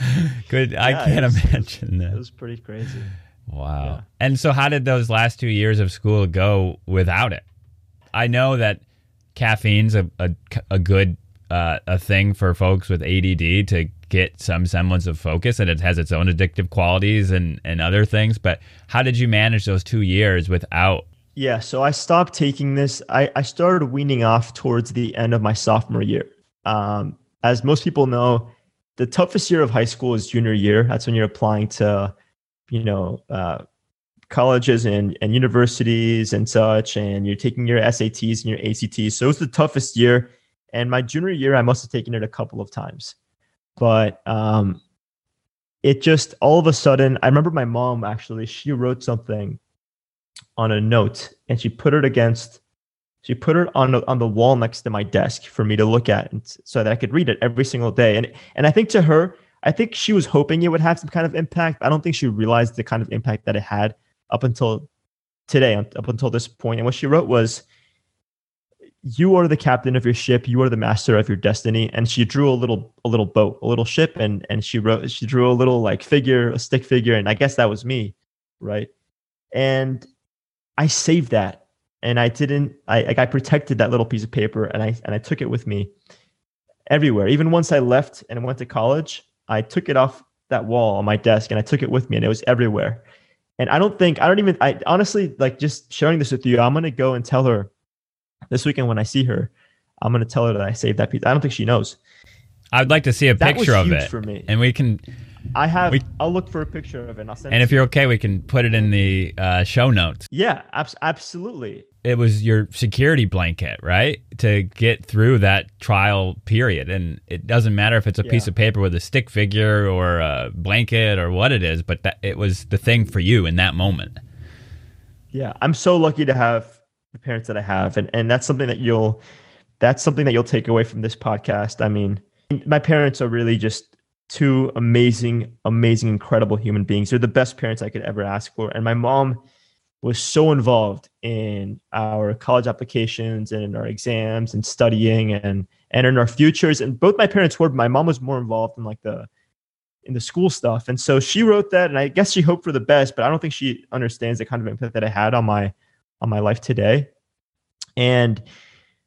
A: good. Yeah, I can't was, imagine that.
B: It was pretty crazy.
A: Wow. Yeah. And so, how did those last two years of school go without it? I know that caffeine's a a, a good uh, a thing for folks with ADD to get some semblance of focus and it has its own addictive qualities and, and other things. But how did you manage those two years without?
B: Yeah, so I stopped taking this. I, I started weaning off towards the end of my sophomore year. Um, as most people know, the toughest year of high school is junior year. That's when you're applying to, you know, uh, colleges and, and universities and such, and you're taking your SATs and your ACTs. So it was the toughest year and my junior year, I must have taken it a couple of times. But um, it just all of a sudden, I remember my mom actually, she wrote something on a note and she put it against, she put it on, on the wall next to my desk for me to look at and so that I could read it every single day. And, and I think to her, I think she was hoping it would have some kind of impact. I don't think she realized the kind of impact that it had up until today, up until this point. And what she wrote was, you are the captain of your ship you are the master of your destiny and she drew a little a little boat a little ship and and she wrote she drew a little like figure a stick figure and i guess that was me right and i saved that and i didn't i like i protected that little piece of paper and i and i took it with me everywhere even once i left and went to college i took it off that wall on my desk and i took it with me and it was everywhere and i don't think i don't even i honestly like just sharing this with you i'm going to go and tell her this weekend when I see her, I'm gonna tell her that I saved that piece. I don't think she knows.
A: I'd like to see a that picture of it for me, and we can.
B: I have. We, I'll look for a picture of it. and I'll send.
A: And if you're okay, we can put it in the uh, show notes.
B: Yeah, ab- absolutely.
A: It was your security blanket, right, to get through that trial period. And it doesn't matter if it's a yeah. piece of paper with a stick figure or a blanket or what it is, but that it was the thing for you in that moment.
B: Yeah, I'm so lucky to have the parents that I have, and and that's something that you'll that's something that you'll take away from this podcast. I mean, my parents are really just two amazing, amazing, incredible human beings. They're the best parents I could ever ask for, and my mom was so involved in our college applications and in our exams and studying and and in our futures. And both my parents were. My mom was more involved in like the in the school stuff, and so she wrote that, and I guess she hoped for the best, but I don't think she understands the kind of impact that I had on my on my life today. And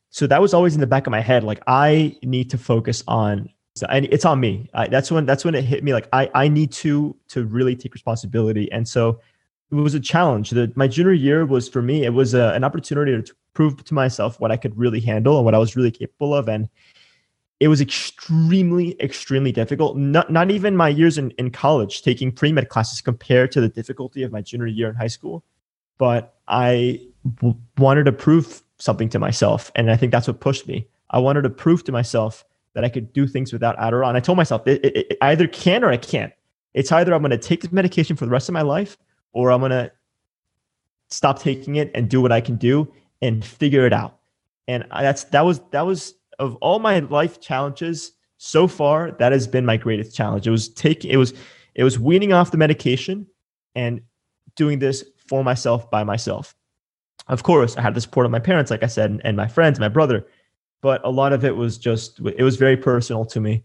B: so that was always in the back of my head. Like, I need to focus on so and it's on me. I, that's when that's when it hit me. Like I I need to to really take responsibility, and so it was a challenge. That my junior year was for me. It was a, an opportunity to prove to myself what I could really handle and what I was really capable of, and it was extremely extremely difficult. Not not even my years in in college taking pre med classes compared to the difficulty of my junior year in high school, but I w- wanted to prove something to myself, and I think that's what pushed me. I wanted to prove to myself that I could do things without Adderall. And I told myself it, it, it either can or I can't. It's either I'm going to take this medication for the rest of my life or I'm going to stop taking it and do what I can do and figure it out. And that's that was that was of all my life challenges so far that has been my greatest challenge. It was taking it was it was weaning off the medication and doing this for myself by myself. Of course, I had the support of my parents, like I said, and, and my friends, my brother, but a lot of it was just it was very personal to me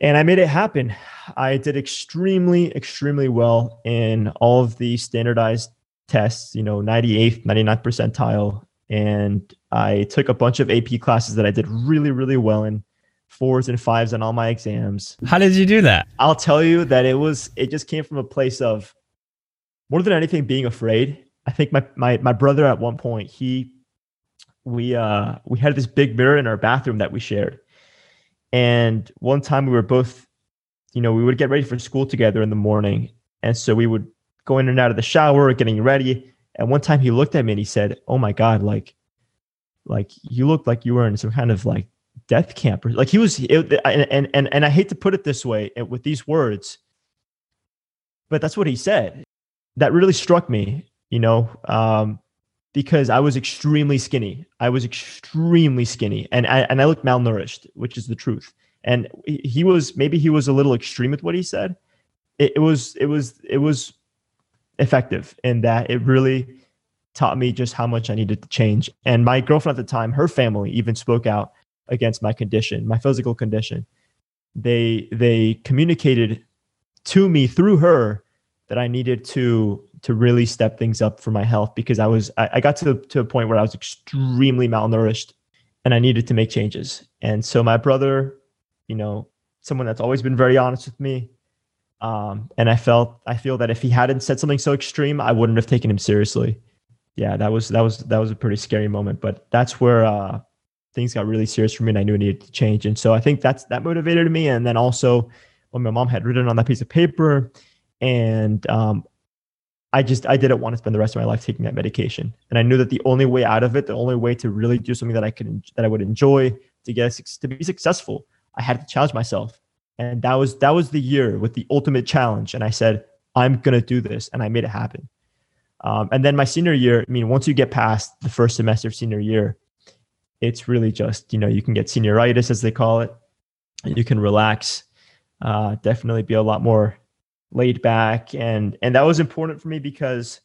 B: and i made it happen. I did extremely extremely well in all of the standardized tests you know 98th 99th percentile. And i took a bunch of ap classes that i did really really well in fours and fives on all my exams.
A: How did you do that?
B: I'll tell you that it was it just came from a place of more than anything being afraid. I think my my, my brother at one point he we uh we had this big mirror in our bathroom that we shared. And one time we were both, you know, we would get ready for school together in the morning. And so we would go in and out of the shower, getting ready. And one time he looked at me and he said, Oh my God, like, like you look like you were in some kind of like death camp or like he was it, and, and and I hate to put it this way with these words, but that's what he said. That really struck me, you know. Um, because I was extremely skinny. I was extremely skinny, and I and I looked malnourished, which is the truth. And he was maybe he was a little extreme with what he said. It, it was it was it was effective in that it really taught me just how much I needed to change. And my girlfriend at the time, her family even spoke out against my condition, my physical condition. They they communicated to me through her that I needed to to really step things up for my health because I was I, I got to to a point where I was extremely malnourished and I needed to make changes. And so my brother, you know, someone that's always been very honest with me, um, and I felt I feel that if he hadn't said something so extreme, I wouldn't have taken him seriously. Yeah, that was that was that was a pretty scary moment, but that's where uh, things got really serious for me, and I knew I needed to change. And so I think that's that motivated me. And then also, when my mom had written on that piece of paper, and um, I just I didn't want to spend the rest of my life taking that medication, and I knew that the only way out of it, the only way to really do something that I could that I would enjoy to get to be successful, I had to challenge myself, and that was that was the year with the ultimate challenge, and I said I'm gonna do this, and I made it happen. Um, and then my senior year, I mean, once you get past the first semester of senior year, it's really just you know you can get senioritis as they call it, and you can relax, uh, definitely be a lot more laid back and and that was important for me because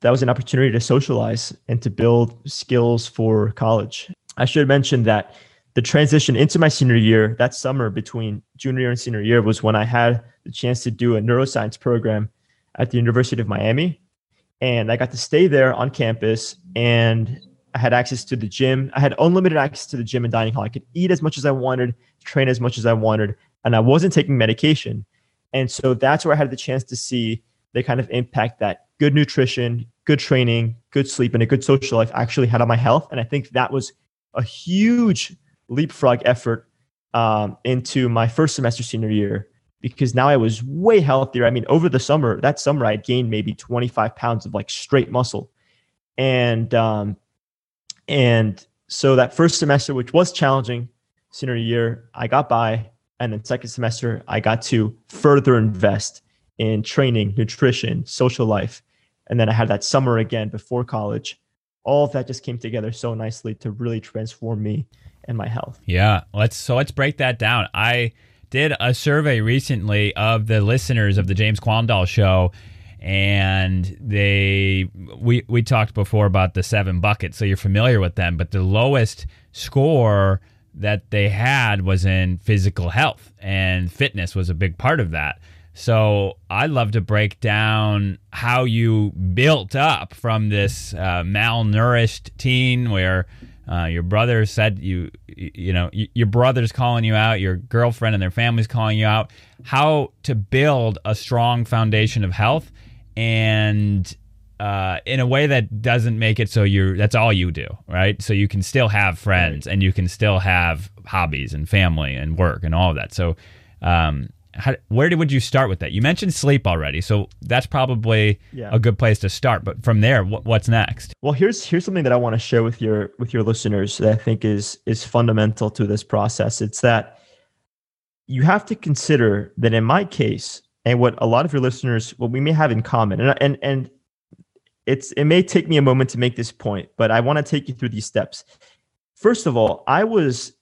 B: that was an opportunity to socialize and to build skills for college. I should mention that the transition into my senior year, that summer between junior year and senior year, was when I had the chance to do a neuroscience program at the University of Miami. And I got to stay there on campus and I had access to the gym. I had unlimited access to the gym and dining hall. I could eat as much as I wanted, train as much as I wanted, and I wasn't taking medication. And so that's where I had the chance to see the kind of impact that good nutrition, good training, good sleep, and a good social life actually had on my health. And I think that was a huge leapfrog effort um, into my first semester senior year because now I was way healthier. I mean, over the summer, that summer, I had gained maybe 25 pounds of like straight muscle. And, um, and so that first semester, which was challenging senior year, I got by and then second semester, I got to further invest in training, nutrition, social life. And then I had that summer again before college. All of that just came together so nicely to really transform me and my health.
A: Yeah. Let's so let's break that down. I did a survey recently of the listeners of the James Quandall show and they we we talked before about the seven buckets so you're familiar with them but the lowest score that they had was in physical health, and fitness was a big part of that. So I'd love to break down how you built up from this uh, malnourished teen where Uh, your brother said you, you know, your brother's calling you out, your girlfriend and their family's calling you out. How to build a strong foundation of health and uh, in a way that doesn't make it so you're that's all you do, right? So you can still have friends and you can still have hobbies and family and work and all of that. So, um, how, where did, would you start with that? You mentioned sleep already, so that's probably yeah. a good place to start. But from there, what, what's next?
B: Well, here's here's something that I want to share with your with your listeners that I think is is fundamental to this process. It's that you have to consider that in my case, and what a lot of your listeners, what we may have in common, and and and it's it may take me a moment to make this point, but I want to take you through these steps. First of all, I was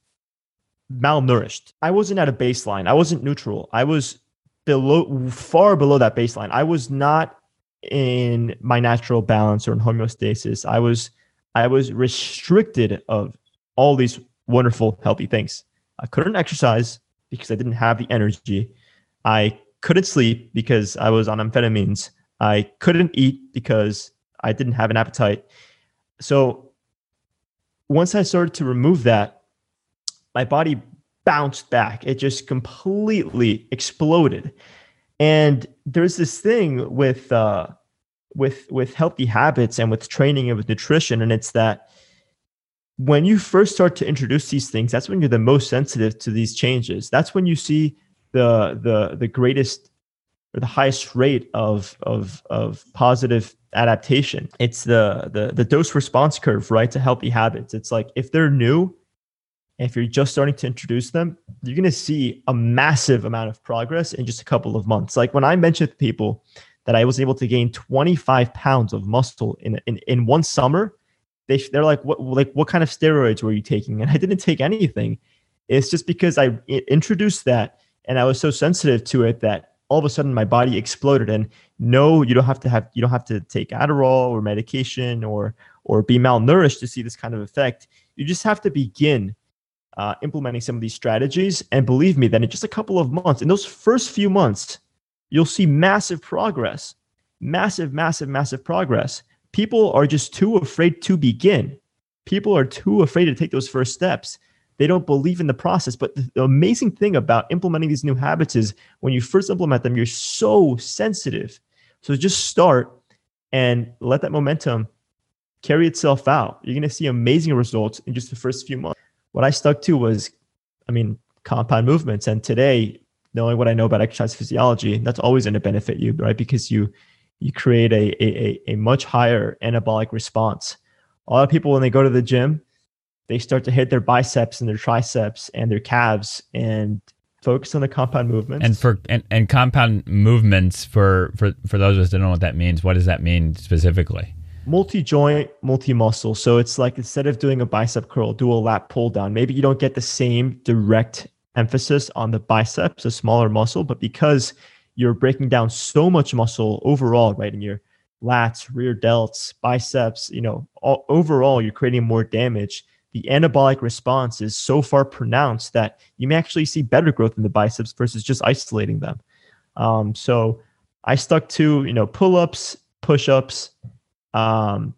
B: malnourished. I wasn't at a baseline. I wasn't neutral. I was below far below that baseline. I was not in my natural balance or in homeostasis. I was I was restricted of all these wonderful healthy things. I couldn't exercise because I didn't have the energy. I couldn't sleep because I was on amphetamines. I couldn't eat because I didn't have an appetite. So once I started to remove that, my body bounced back. It just completely exploded. And there's this thing with uh, with with healthy habits and with training and with nutrition, and it's that when you first start to introduce these things, that's when you're the most sensitive to these changes. That's when you see the the the greatest or the highest rate of of of positive adaptation. It's the the the dose response curve, right? To healthy habits. It's like if they're new, if you're just starting to introduce them, you're going to see a massive amount of progress in just a couple of months. Like when I mentioned to people that I was able to gain 25 pounds of muscle in in, in one summer, they they're like, what like what kind of steroids were you taking? And I didn't take anything. It's just because I introduced that and I was so sensitive to it that all of a sudden my body exploded. And no you don't have to have you don't have to take adderall or medication or or be malnourished to see this kind of effect. You just have to begin uh, implementing some of these strategies. And believe me that in just a couple of months in those first few months you'll see massive progress massive massive massive progress. People are just too afraid to begin. People are too afraid to take those first steps they don't believe in the process. But the amazing thing about implementing these new habits is when you first implement them, you're so sensitive. So just start and let that momentum carry itself out. You're going to see amazing results in just the first few months. What I stuck to was, I mean, compound movements. And today, knowing what I know about exercise physiology, that's always going to benefit you, right? Because you you create a, a, a much higher anabolic response. A lot of people, when they go to the gym, they start to hit their biceps and their triceps and their calves and focus on the compound movements.
A: And for and, and compound movements for for for those of us that don't know what that means, what does that mean specifically?
B: Multi-joint, multi-muscle. So it's like instead of doing a bicep curl, do a lat pull down. Maybe you don't get the same direct emphasis on the biceps, a smaller muscle, but because you're breaking down so much muscle overall, right? In your lats, rear delts, biceps, you know, all, overall, you're creating more damage the anabolic response is so far pronounced that you may actually see better growth in the biceps versus just isolating them. Um, so I stuck to you know pull-ups, push-ups, um,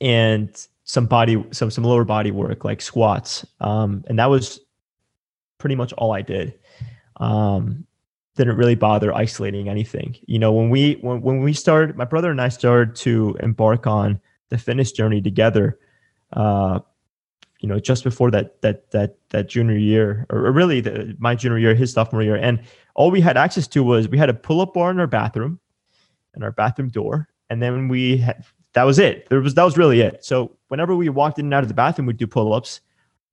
B: and some body some some lower body work like squats, um, and that was pretty much all I did. Um, didn't really bother isolating anything. You know, when we when when we started, my brother and I started to embark on the fitness journey together. Uh, you know just before that that that that junior year or, really the, my junior year his sophomore year. And all we had access to was we had a pull-up bar in our bathroom and our bathroom door and then we had that was it. There was that was really it. So whenever we walked in and out of the bathroom we'd do pull-ups.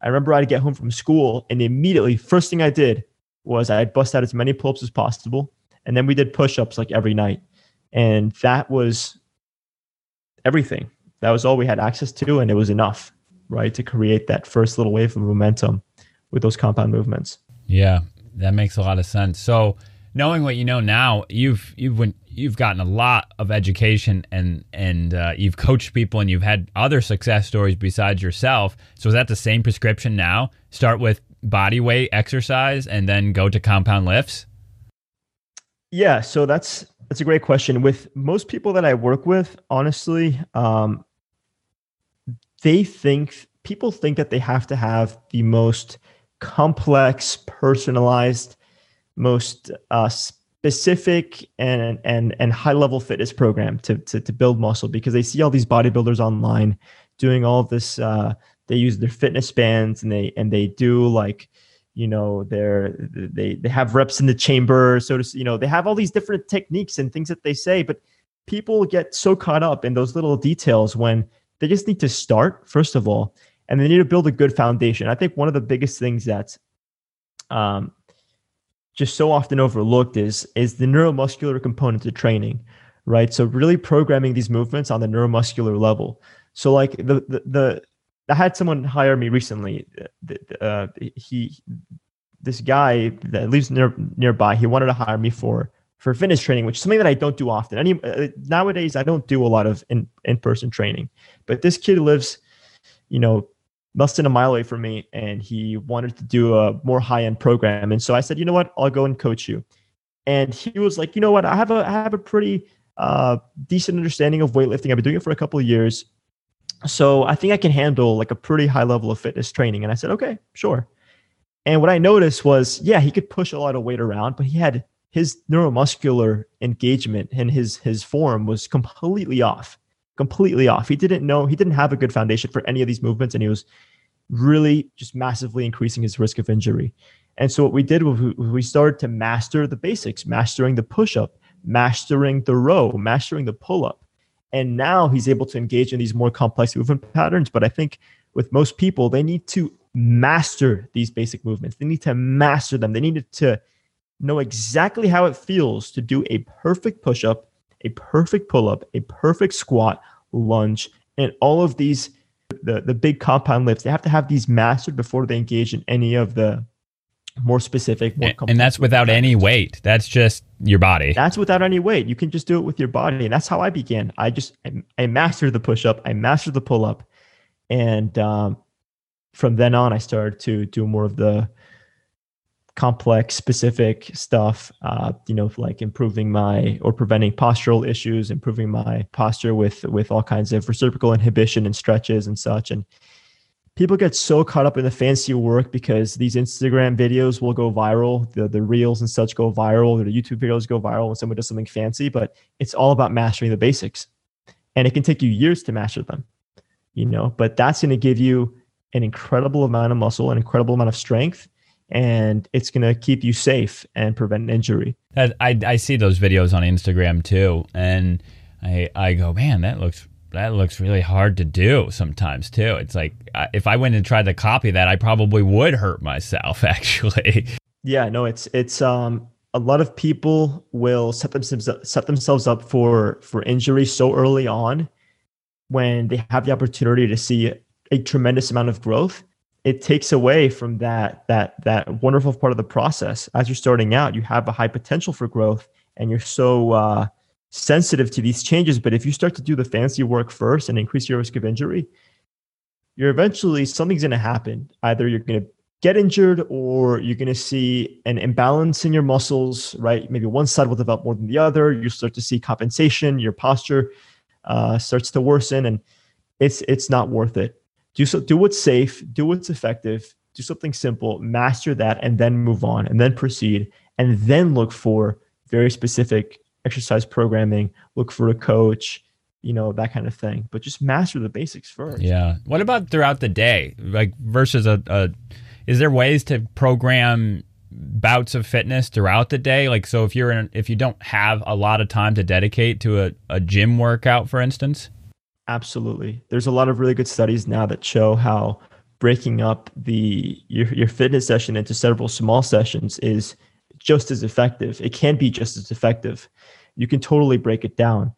B: I remember i'd get home from school and immediately first thing i did was i'd bust out as many pull-ups as possible and then we did push-ups like every night. And that was everything. That was all we had access to and it was enough right? To create that first little wave of momentum with those compound movements.
A: Yeah, that makes a lot of sense. So, knowing what you know now, you've you've went, you've gotten a lot of education and and uh, you've coached people and you've had other success stories besides yourself. So, is that the same prescription now? Start with body weight exercise and then go to compound lifts.
B: Yeah, so that's that's a great question. With most people that I work with, honestly, um, they think people think that they have to have the most complex, personalized, most uh, specific and and and high level fitness program to, to to build muscle because they see all these bodybuilders online doing all this. Uh, they use their fitness bands and they and they do like you know they're they they have reps in the chamber so to you know they have all these different techniques and things that they say but people get so caught up in those little details when they just need to start first of all and they need to build a good foundation i think one of the biggest things that's um, just so often overlooked is is the neuromuscular component to training right so really programming these movements on the neuromuscular level so like the the, the I had someone hire me recently. Uh, he, this guy that lives near nearby, he wanted to hire me for for fitness training, which is something that I don't do often. Any uh, nowadays, I don't do a lot of in in person training. But this kid lives, you know, less than a mile away from me, and he wanted to do a more high end program. And so I said, you know what, I'll go and coach you. And he was like, you know what, I have a I have a pretty uh, decent understanding of weightlifting. I've been doing it for a couple of years so I think I can handle like a pretty high level of fitness training. And I said, okay, sure. And what I noticed was, yeah, he could push a lot of weight around, but he had his neuromuscular engagement and his his form was completely off, completely off. He didn't know he didn't have a good foundation for any of these movements, and he was really just massively increasing his risk of injury. And so what we did was we started to master the basics, mastering the push up, mastering the row, mastering the pull up and now he's able to engage in these more complex movement patterns. But I think with most people, they need to master these basic movements. They need to master them. They need to know exactly how it feels to do a perfect push up, a perfect pull up, a perfect squat, lunge, and all of these the the big compound lifts. They have to have these mastered before they engage in any of the more specific, more
A: and, and that's without any weight. That's just your body.
B: That's without any weight. You can just do it with your body, and that's how I began. I just I, I mastered the push up, I mastered the pull up, and um, from then on, I started to do more of the complex, specific stuff. Uh, you know, like improving my or preventing postural issues, improving my posture with with all kinds of reciprocal inhibition and stretches and such, and people get so caught up in the fancy work because these Instagram videos will go viral, the the reels and such go viral, or the YouTube videos go viral when someone does something fancy, but it's all about mastering the basics. And it can take you years to master them. You know, but that's going to give you an incredible amount of muscle, an incredible amount of strength, and it's going to keep you safe and prevent injury.
A: I, I see those videos on Instagram too, and I I go, man, that looks that looks really hard to do sometimes too. It's like if I went and tried to copy that, I probably would hurt myself actually.
B: Yeah, no, it's it's um a lot of people will set themselves set themselves up for for injury so early on when they have the opportunity to see a tremendous amount of growth it takes away from that that that wonderful part of the process as you're starting out you have a high potential for growth and you're so uh, sensitive to these changes. But if you start to do the fancy work first and increase your risk of injury, you're eventually something's going to happen. Either you're going to get injured or you're going to see an imbalance in your muscles, right? Maybe one side will develop more than the other. You start to see compensation, your posture uh, starts to worsen, and it's it's not worth it. Do so, do what's safe, do what's effective, do something simple, master that, and then move on, and then proceed, and then look for very specific exercise programming, look for a coach, you know, that kind of thing. But just master the basics first.
A: Yeah. What about throughout the day? Like versus a, a is there ways to program bouts of fitness throughout the day? Like so if you're in if you don't have a lot of time to dedicate to a, a gym workout, for instance?
B: Absolutely. There's a lot of really good studies now that show how breaking up the your, your fitness session into several small sessions is just as effective. It can be just as effective. You can totally break it down.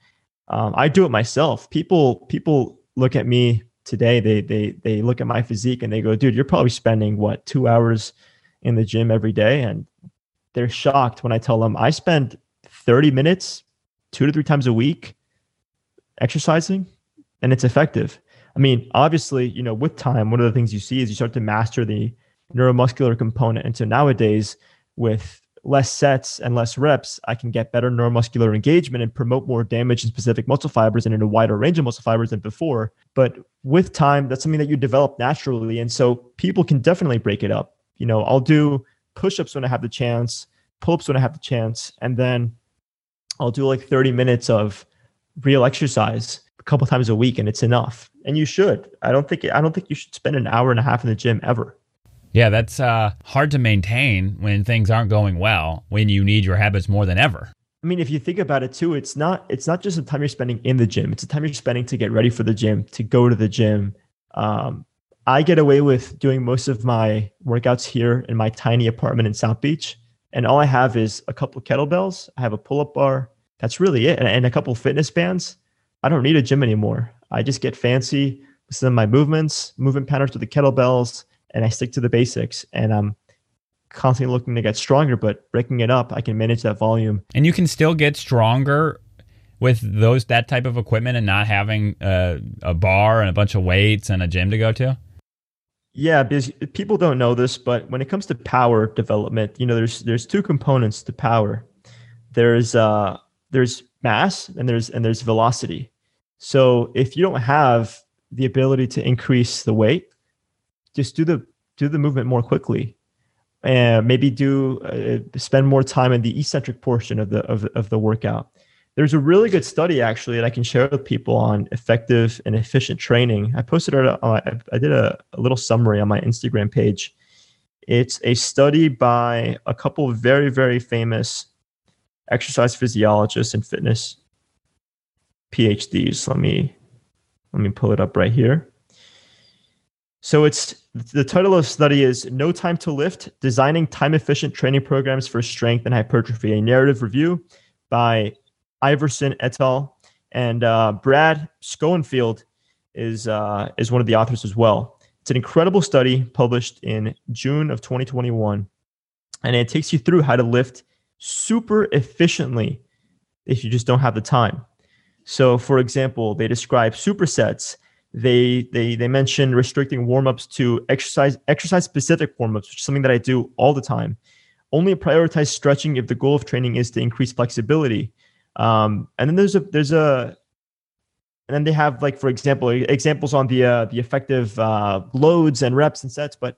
B: Um, I do it myself. People people look at me today. They they they look at my physique and they go, "Dude, you're probably spending what two hours in the gym every day?" And they're shocked when I tell them I spend 30 minutes, two to three times a week, exercising, and it's effective. I mean, obviously, you know, with time, one of the things you see is you start to master the neuromuscular component. And so nowadays, with less sets and less reps, I can get better neuromuscular engagement and promote more damage in specific muscle fibers and in a wider range of muscle fibers than before. But with time, that's something that you develop naturally. And so people can definitely break it up. You know, I'll do push ups when I have the chance, pull ups when I have the chance, and then I'll do like 30 minutes of real exercise couple times a week and it's enough. And you should. I don't think I don't think you should spend an hour and a half in the gym ever.
A: Yeah, that's uh, hard to maintain when things aren't going well, when you need your habits more than ever.
B: I mean, if you think about it too, it's not it's not just the time you're spending in the gym. It's the time you're spending to get ready for the gym, to go to the gym. Um, I get away with doing most of my workouts here in my tiny apartment in South Beach, and all I have is a couple of kettlebells. I have a pull-up bar. That's really it, and, and a couple of fitness bands. I don't need a gym anymore. I just get fancy with some of my movements, movement patterns with the kettlebells, and I stick to the basics. And I'm constantly looking to get stronger, but breaking it up, I can manage that volume.
A: And you can still get stronger with those that type of equipment and not having a, a bar and a bunch of weights and a gym to go to.
B: Yeah, because people don't know this, but when it comes to power development, you know, there's there's two components to power. There's uh there's mass and there's and there's velocity. So if you don't have the ability to increase the weight, just do the do the movement more quickly. And maybe do uh, spend more time in the eccentric portion of the of, of the workout. There's a really good study actually that i can share with people on effective and efficient training. I posted it uh, i did a, a little summary on my instagram page. It's a study by a couple very very famous exercise physiologists and fitness phds let me let me pull it up right here so it's the title of the study is No Time to Lift Designing Time Efficient Training Programs for Strength and Hypertrophy, a narrative review by Iversen et al. And uh, Brad Schoenfeld is, uh, is one of the authors as well. It's an incredible study published in June of 2021. And it takes you through how to lift super efficiently if you just don't have the time. So, for example, they describe supersets. They they they mention restricting warm-ups to exercise exercise specific warm-ups which is something that i do all the time. Only prioritize stretching if the goal of training is to increase flexibility. Um, and then there's a there's a and then they have like for example examples on the uh, the effective uh, loads and reps and sets but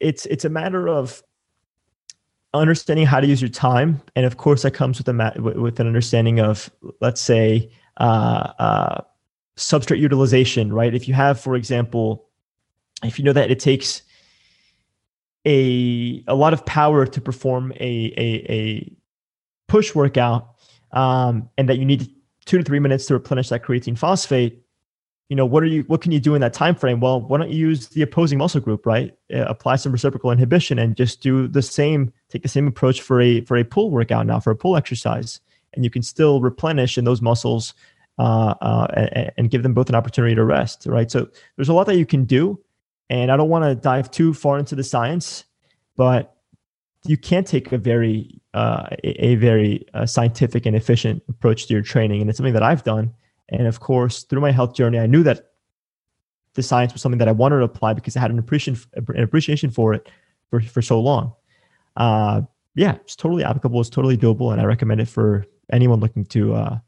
B: it's it's a matter of understanding how to use your time and of course that comes with a with an understanding of let's say uh, uh substrate utilization, right? If you have, for example, if you know that it takes a a lot of power to perform a a, a push workout, um, and that you need two to three minutes to replenish that creatine phosphate, you know what are you what can you do in that time frame? Well, why don't you use the opposing muscle group, right? Uh, apply some reciprocal inhibition and just do the same, take the same approach for a for a pull workout now for a pull exercise, and you can still replenish in those muscles uh, uh, and, and, give them both an opportunity to rest, right? So there's a lot that you can do. And I don't want to dive too far into the science, but you can take a very, uh, a, a, very uh, scientific and efficient approach to your training. And it's something that I've done. And of course, through my health journey, I knew that the science was something that I wanted to apply because I had an appreciation, an appreciation for it for, for so long. Uh, yeah, it's totally applicable. It's totally doable. And I recommend it for anyone looking to, uh,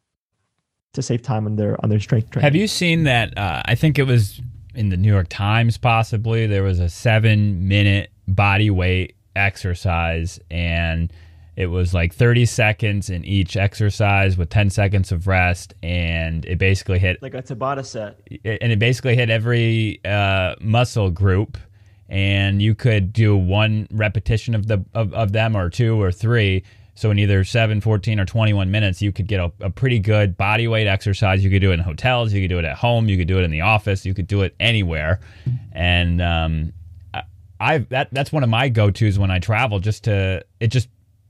B: to save time on their on their strength training.
A: Have you seen that? Uh, I think it was in the New York Times. Possibly there was a seven minute body weight exercise, and it was like 30 seconds in each exercise with 10 seconds of rest, and it basically hit
B: like a Tabata set,
A: and it basically hit every uh, muscle group and you could do one repetition of the of, of them or two or three so in either 7, 14, or 21 minutes, you could get a, a, pretty good body weight exercise. You could do it in hotels, you could do it at home, you could do it in the office, you could do it anywhere. And um, I that that's one of my go tos when I travel. Just to it just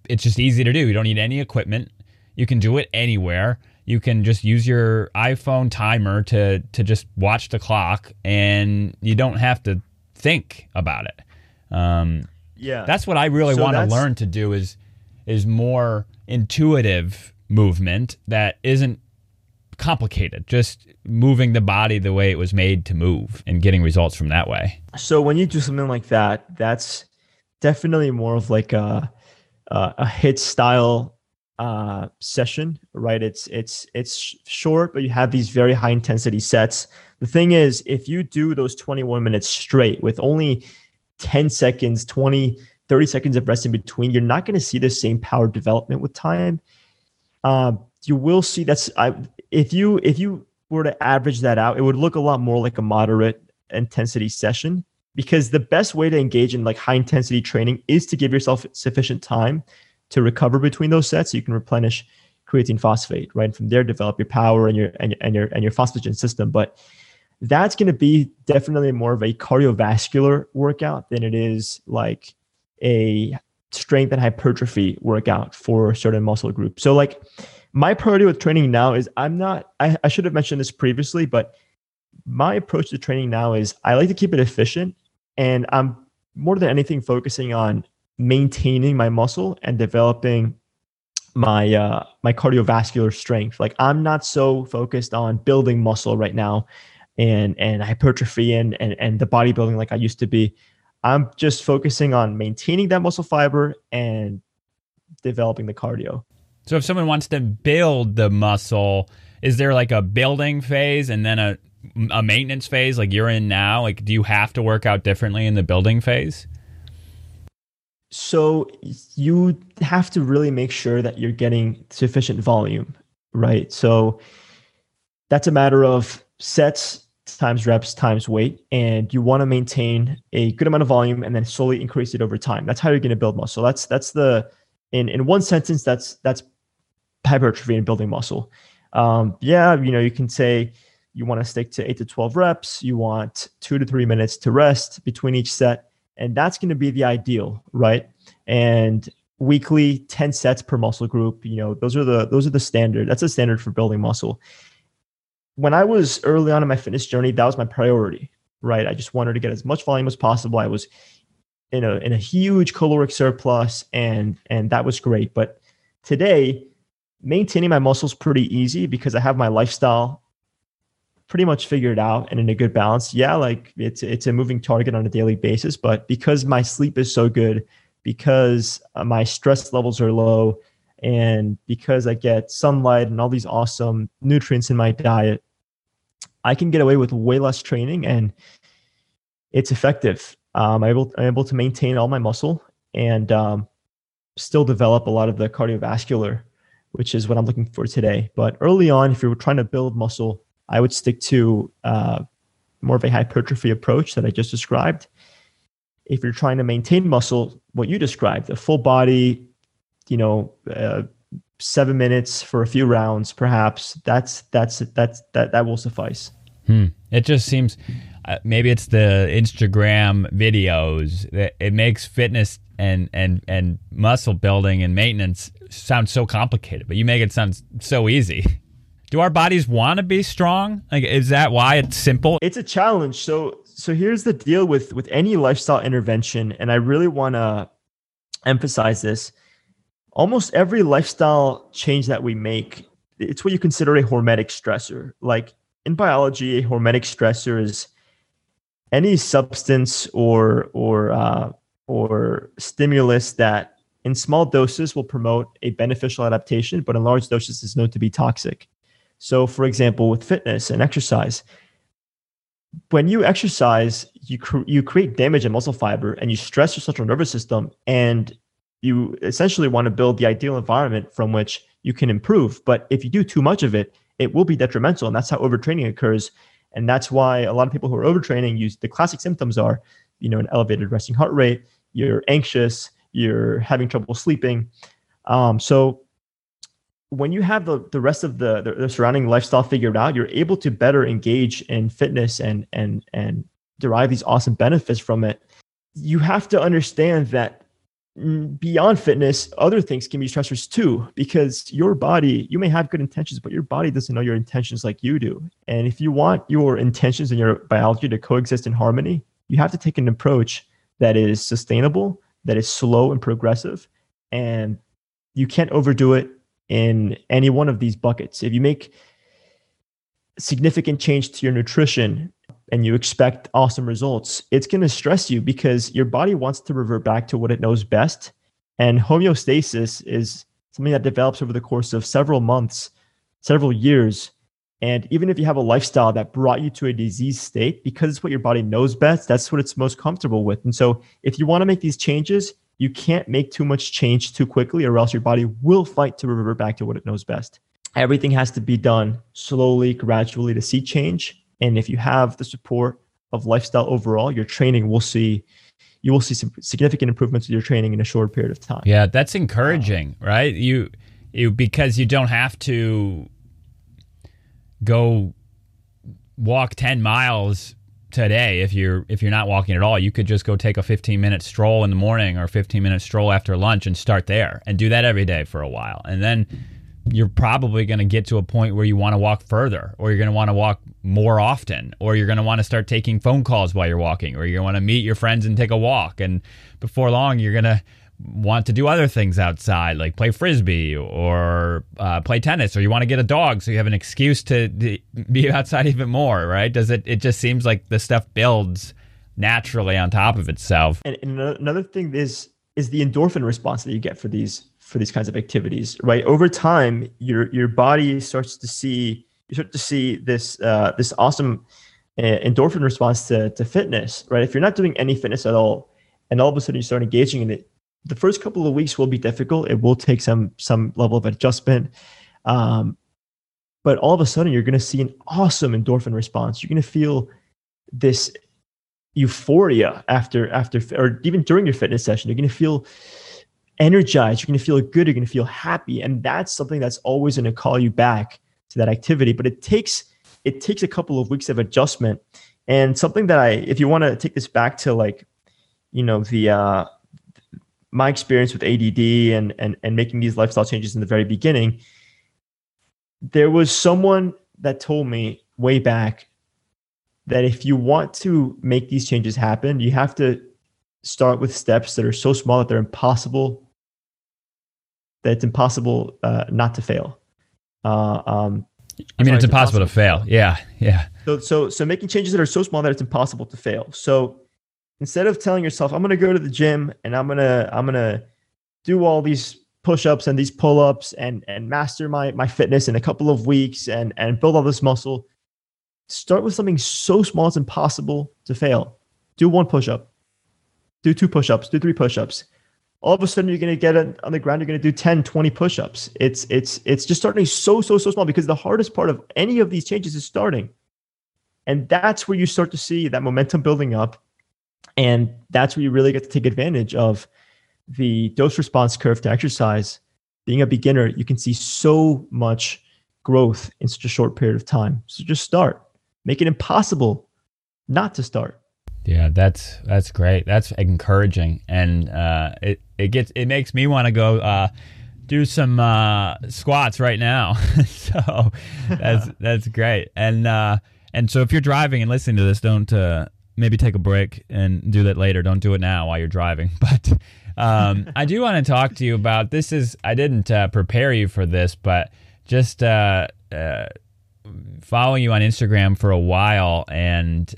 A: it's just easy to do. You don't need any equipment. You can do it anywhere. You can just use your iPhone timer to to just watch the clock, and you don't have to think about it. Um, yeah, that's what I really so want to learn to do is is more intuitive movement that isn't complicated just moving the body the way it was made to move and getting results from that way
B: so when you do something like that that's definitely more of like a uh, a HIIT style uh, session, right? It's it's it's short, but you have these very high intensity sets. The thing is, if you do those 21 minutes straight with only 10 seconds, 20, 30 seconds of rest in between, you're not going to see the same power development with time. Um, you will see that's I, if you if you were to average that out, it would look a lot more like a moderate intensity session because the best way to engage in like high intensity training is to give yourself sufficient time to recover between those sets so you can replenish creatine phosphate right and from there develop your power and your and, and your and your phosphagen system. But that's going to be definitely more of a cardiovascular workout than it is like a strength and hypertrophy workout for certain muscle groups. So like my priority with training now is i'm not I, I should have mentioned this previously but my approach to training now is i like to keep it efficient and i'm more than anything focusing on maintaining my muscle and developing my uh my cardiovascular strength. Like i'm not so focused on building muscle right now and and hypertrophy and and, and the bodybuilding like i used to be. I'm just focusing on maintaining that muscle fiber and developing the cardio.
A: So if someone wants to build the muscle is there like a building phase and then a a maintenance phase like you're in now like do you have to work out differently in the building phase?
B: So you have to really make sure that you're getting sufficient volume, right? So that's a matter of sets times reps times weight and you want to maintain a good amount of volume and then slowly increase it over time. That's how you're going to build muscle. That's that's the in in one sentence that's that's hypertrophy and building muscle. Um yeah you know you can say you want to stick to 8 to 12 reps you want 2 to 3 minutes to rest between each set and that's going to be the ideal, right? And weekly 10 sets per muscle group, you know, those are the those are the standard. That's a standard for building muscle. When I was early on in my fitness journey, that was my priority, right? I just wanted to get as much volume as possible. I was in a in a huge caloric surplus and and that was great, but today maintaining my muscles pretty easy because I have my lifestyle pretty much figured out and in a good balance. Yeah, like it's it's a moving target on a daily basis, but because my sleep is so good, because uh, my stress levels are low, and because I get sunlight and all these awesome nutrients in my diet, I can get away with way less training and it's effective. Um, I'm able I'm able to maintain all my muscle and um, still develop a lot of the cardiovascular, which is what I'm looking for today. But early on, if you're trying to build muscle, I would stick to uh, more of a hypertrophy approach that I just described. If you're trying to maintain muscle, what you described, a full body, you know, uh, seven minutes for a few rounds, perhaps that's that's that's that that will suffice.
A: Hmm. It just seems uh, maybe it's the Instagram videos that it makes fitness and and and muscle building and maintenance sound so complicated, but you make it sound so easy. Do our bodies want to be strong? Like, is that why it's simple?
B: It's a challenge. So, so here's the deal with with any lifestyle intervention, and I really want to emphasize this. Almost every lifestyle change that we make, it's what you consider a hormetic stressor. Like in biology, a hormetic stressor is any substance or or uh, or stimulus that in small doses will promote a beneficial adaptation, but in large doses is known to be toxic. So, for example, with fitness and exercise, when you exercise, you cr- you create damage in muscle fiber and you stress your central nervous system, and you essentially want to build the ideal environment from which you can improve. But if you do too much of it, it will be detrimental, and that's how overtraining occurs. And that's why a lot of people who are overtraining use the classic symptoms are, you know, an elevated resting heart rate, you're anxious, you're having trouble sleeping. Um, so when you have the, the rest of the, the, the surrounding lifestyle figured out, you're able to better engage in fitness and and and derive these awesome benefits from it. You have to understand that mm, beyond fitness, other things can be stressors too, because your body, you may have good intentions, but your body doesn't know your intentions like you do. And if you want your intentions and your biology to coexist in harmony, you have to take an approach that is sustainable, that is slow and progressive, and you can't overdo it in any one of these buckets. If you make significant change to your nutrition and you expect awesome results, it's going to stress you because your body wants to revert back to what it knows best. And homeostasis is something that develops over the course of several months, several years. And even if you have a lifestyle that brought you to a disease state, because it's what your body knows best, that's what it's most comfortable with. And so if you want to make these changes, you can't make too much change too quickly, or else your body will fight to revert back to what it knows best. Everything has to be done slowly, gradually to see change. And if you have the support of lifestyle overall, your training will see you will see some significant improvements with your training in a short period of time.
A: Yeah, that's encouraging, right? You you because you don't have to go walk 10 miles today if you're if you're not walking at all you could just go take a 15 minute stroll in the morning or 15 minute stroll after lunch and start there and do that every day for a while. And then you're probably going to get to a point where you want to walk further or you're going to want to walk more often or you're going to want to start taking phone calls while you're walking or you're going to want to meet your friends and take a walk. And before long you're going to want to do other things outside like play frisbee or uh, play tennis or you want to get a dog so you have an excuse to, to be outside even more right does it it just seems like the stuff builds naturally on top of itself
B: and, and another thing is is the endorphin response that you get for these for these kinds of activities, right? Over time, your your body starts to see you start to see this uh, this awesome uh, endorphin response to to fitness, right? If you're not doing any fitness at all, and all of a sudden you start engaging in it, the first couple of weeks will be difficult. It will take some some level of adjustment, um, but all of a sudden you're going to see an awesome endorphin response. You're going to feel this euphoria after after or even during your fitness session. You're going to feel energized, you're going to feel good, you're going to feel happy. And that's something that's always going to call you back to that activity. But it takes it takes a couple of weeks of adjustment. And something that I, if you want to take this back to like, you know, the uh my experience with ADD and and and making these lifestyle changes in the very beginning, there was someone that told me way back that if you want to make these changes happen, you have to start with steps that are so small that they're impossible that it's impossible uh, not to fail. Uh, um,
A: I mean, sorry, it's, impossible, impossible, to fail. Yeah, yeah.
B: So, so, so making changes that are so small that it's impossible to fail. So, instead of telling yourself, "I'm going to go to the gym and I'm going to, I'm going to do all these push-ups and these pull-ups and and master my my fitness in a couple of weeks and and build all this muscle," start with something so small it's impossible to fail. Do one push-up. Do two push-ups. Do three push-ups all of a sudden you're going to get on the ground you're going to do 10 20 push-ups it's it's it's just starting so so so small because the hardest part of any of these changes is starting and that's where you start to see that momentum building up and that's where you really get to take advantage of the dose response curve to exercise being a beginner you can see so much growth in such a short period of time so just start make it impossible not to start
A: yeah, that's that's great. That's encouraging, and uh, it it gets it makes me want to go uh, do some uh, squats right now. so that's that's great. And uh, and so if you're driving and listening to this, don't uh, maybe take a break and do that later. Don't do it now while you're driving. But um, I do want to talk to you about this. Is I didn't uh, prepare you for this, but just following you on Instagram for a while and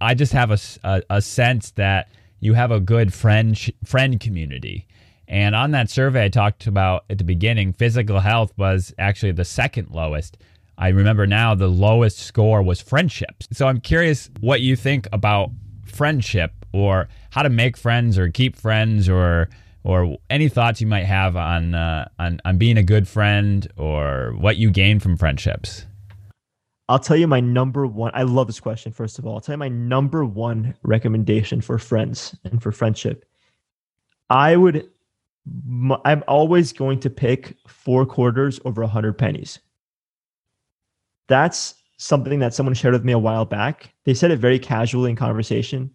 A: I just have a, a, a sense that you have a good friend friend community. And on that survey I talked about at the beginning, physical health was actually the second lowest. I remember now the lowest score was friendships. So I'm curious what you think about friendship or how to make friends or keep friends or or any thoughts you might have on uh, on on being a good friend or what you gain from friendships.
B: I'll tell you my number one. I love this question. First of all, I'll tell you my number one recommendation for friends and for friendship. I would, I'm always going to pick four quarters over a hundred pennies. That's something that someone shared with me a while back. They said it very casually in conversation.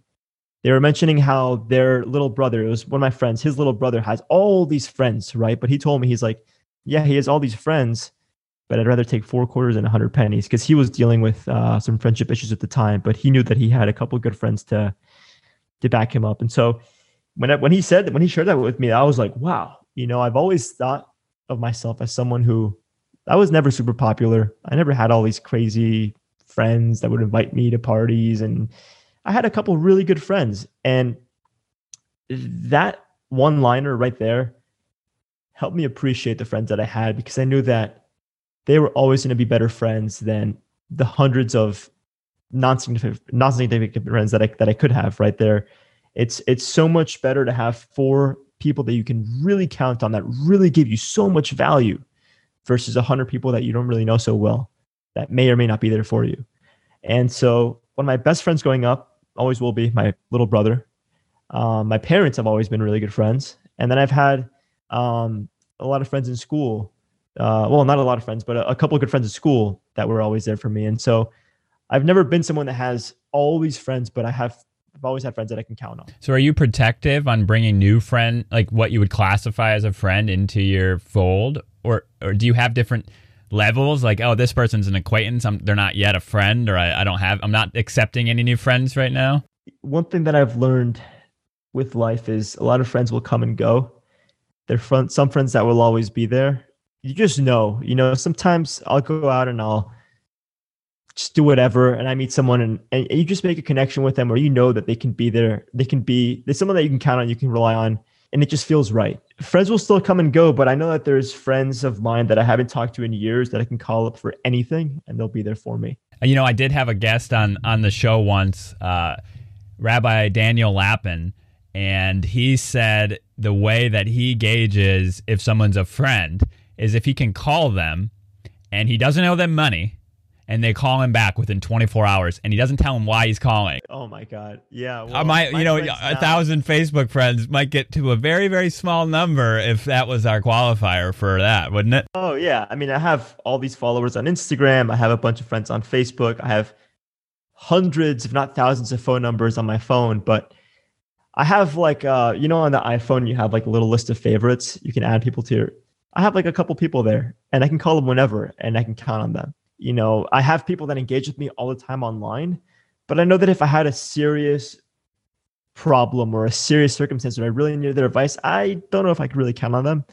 B: They were mentioning how their little brother, it was one of my friends, his little brother has all these friends, right? But he told me, he's like, yeah, he has all these friends but I'd rather take four quarters and a hundred pennies because he was dealing with uh, some friendship issues at the time. But he knew that he had a couple good friends to to back him up. And so when I, when he said that, when he shared that with me, I was like, wow, you know, I've always thought of myself as someone who I was never super popular. I never had all these crazy friends that would invite me to parties, and I had a couple really good friends, and that one liner right there helped me appreciate the friends that I had because I knew that they were always going to be better friends than the hundreds of non-significant non-significant friends that I that I could have right there. It's it's so much better to have four people that you can really count on that really give you so much value versus a hundred people that you don't really know so well that may or may not be there for you. And so one of my best friends growing up always will be my little brother. Um, my parents have always been really good friends, and then I've had um, a lot of friends in school. Uh, well, not a lot of friends, but a, a couple of good friends at school that were always there for me. And so I've never been someone that has all these friends, but I have I've always had friends that I can count on.
A: So are you protective on bringing new friend, like what you would classify as a friend into your fold or, or do you have different levels? Like, oh, this person's an acquaintance. I'm, they're not yet a friend or I, I don't have, I'm not accepting any new friends right now.
B: One thing that I've learned with life is a lot of friends will come and go. There are some friends that will always be there. You just know, you know, sometimes I'll go out and I'll, just do whatever and i meet someone and, and you just make a connection with them where you know that they can be there they can be there's someone that you can count on you can rely on and it just feels right. Friends will still come and go but i know that there's friends of mine that i haven't talked to in years that i can call up for anything and they'll be there for me.
A: You know i did have a guest on on the show once uh, rabbi daniel lapin and he said the way that he gauges if someone's a friend is if he can call them and he doesn't owe them money and they call him back within 24 hours and he doesn't tell him why he's calling.
B: Oh my god. Yeah.
A: Well, my, you know, a thousand Facebook friends might get to a very very small number if that was our qualifier for that, wouldn't it?
B: Oh yeah. I mean, I have all these followers on Instagram, I have a bunch of friends on Facebook, I have hundreds if not thousands of phone numbers on my phone, but I have like uh you know on the iPhone you have like a little list of favorites. You can add people to your I have like a couple people there and I can call them whenever and I can count on them you know, I have people that engage with me all the time online, but I know that if I had a serious problem or a serious circumstance where I really needed their advice, I don't know if I could really count on them.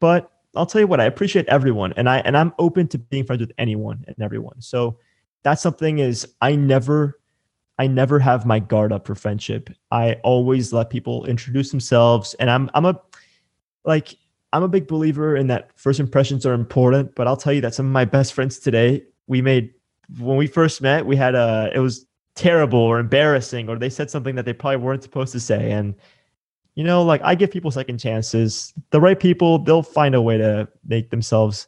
B: But I'll tell you what, I appreciate everyone and I and I'm open to being friends with anyone and everyone. So that's something is I never I never have my guard up for friendship. I always let people introduce themselves and I'm I'm a like I'm a big believer in that first impressions are important, but I'll tell you that some of my best friends today, we made when we first met, we had a it was terrible or embarrassing, or they said something that they probably weren't supposed to say. And you know, like I give people second chances. The right people, they'll find a way to make themselves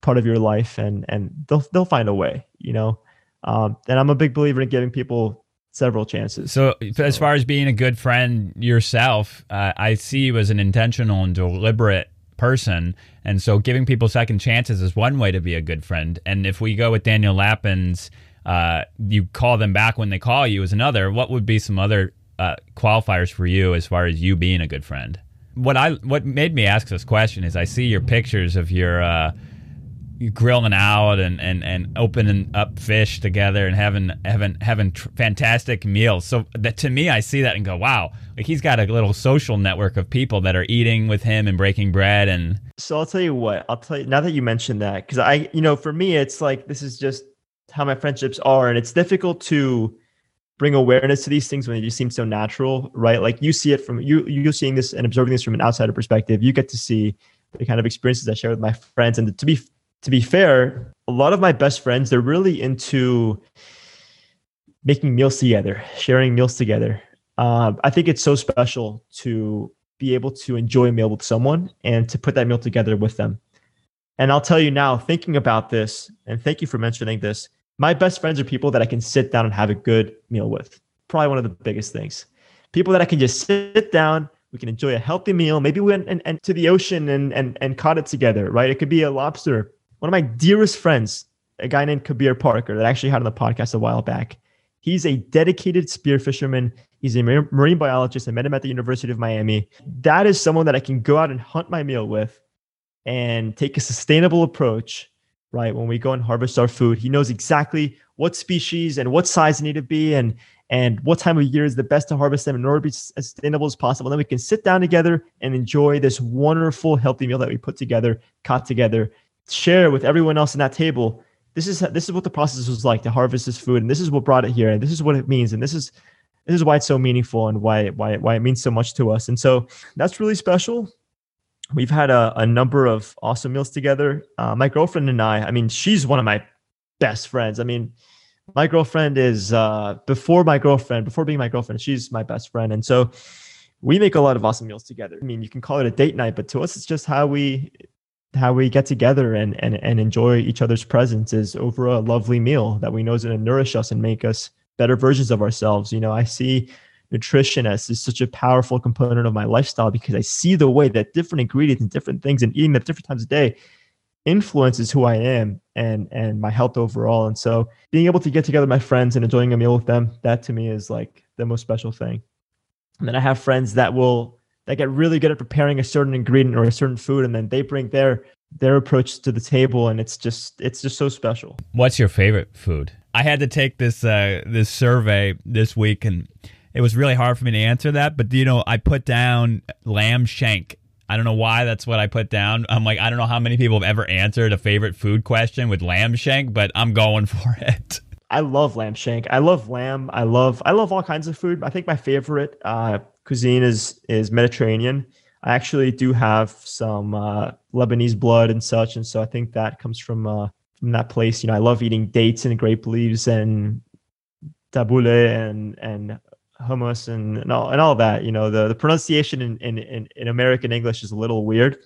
B: part of your life, and and they'll they'll find a way. You know, um, and I'm a big believer in giving people several chances.
A: So, as far as being a good friend yourself, uh, I see you as an intentional and deliberate person. And so giving people second chances is one way to be a good friend. And if we go with Daniel Lapin's, uh, you call them back when they call you is another. What would be some other uh, qualifiers for you as far as you being a good friend? What I what made me ask this question is I see your pictures of your uh, grilling out and, and, and opening up fish together and having having having tr- fantastic meals. So that to me, I see that and go, wow, like he's got a little social network of people that are eating with him and breaking bread. And
B: so I'll tell you what, I'll tell you now that you mentioned that because I, you know, for me, it's like this is just how my friendships are, and it's difficult to bring awareness to these things when they just seem so natural, right? Like you see it from you you're seeing this and observing this from an outsider perspective. You get to see the kind of experiences I share with my friends, and to be to be fair, a lot of my best friends, they're really into making meals together, sharing meals together. Uh, I think it's so special to be able to enjoy a meal with someone and to put that meal together with them. And I'll tell you now, thinking about this, and thank you for mentioning this, my best friends are people that I can sit down and have a good meal with. Probably one of the biggest things. People that I can just sit down, we can enjoy a healthy meal. Maybe we went and, and to the ocean and, and, and caught it together, right? It could be a lobster one of my dearest friends, a guy named Kabir Parker that I actually had on the podcast a while back. He's a dedicated spear fisherman. He's a marine biologist. I met him at the University of Miami. That is someone that I can go out and hunt my meal with and take a sustainable approach, right? When we go and harvest our food, he knows exactly what species and what size they need to be and and what time of year is the best to harvest them in order to be as sustainable as possible. And then we can sit down together and enjoy this wonderful, healthy meal that we put together, caught together share with everyone else in that table this is this is what the process was like to harvest this food and this is what brought it here and this is what it means and this is this is why it's so meaningful and why why why it means so much to us. And so that's really special. We've had a, a number of awesome meals together. Uh, my girlfriend and I, I mean, she's one of my best friends. I mean, my girlfriend is uh, before my girlfriend, before being my girlfriend, she's my best friend. And so we make a lot of awesome meals together. I mean, you can call it a date night, but to us, it's just how we how we get together and and and enjoy each other's presence is over a lovely meal that we know is going to nourish us and make us better versions of ourselves. You know, I see nutrition as is such a powerful component of my lifestyle because I see the way that different ingredients and different things and eating at different times of day influences who I am and and my health overall. And so being able to get together my friends and enjoying a meal with them, that to me is like the most special thing. And then I have friends that will that get really good at preparing a certain ingredient or a certain food and then they bring their their approach to the table and it's just it's just so special.
A: What's your favorite food? I had to take this uh, this survey this week, and it was really hard for me to answer that. But you know, I put down lamb shank. I don't know why that's what I put down. I'm like, I don't know how many people have ever answered a favorite food question with lamb shank, but I'm going for it.
B: I love lamb shank. I love lamb. I love I love all kinds of food. I think my favorite uh, cuisine is is Mediterranean. I actually do have some uh, Lebanese blood and such, and so I think that comes from uh, from that place. You know, I love eating dates and grape leaves and tabbouleh and and hummus and, and all and all that. You know, the, the pronunciation in, in, in, American English is a little weird,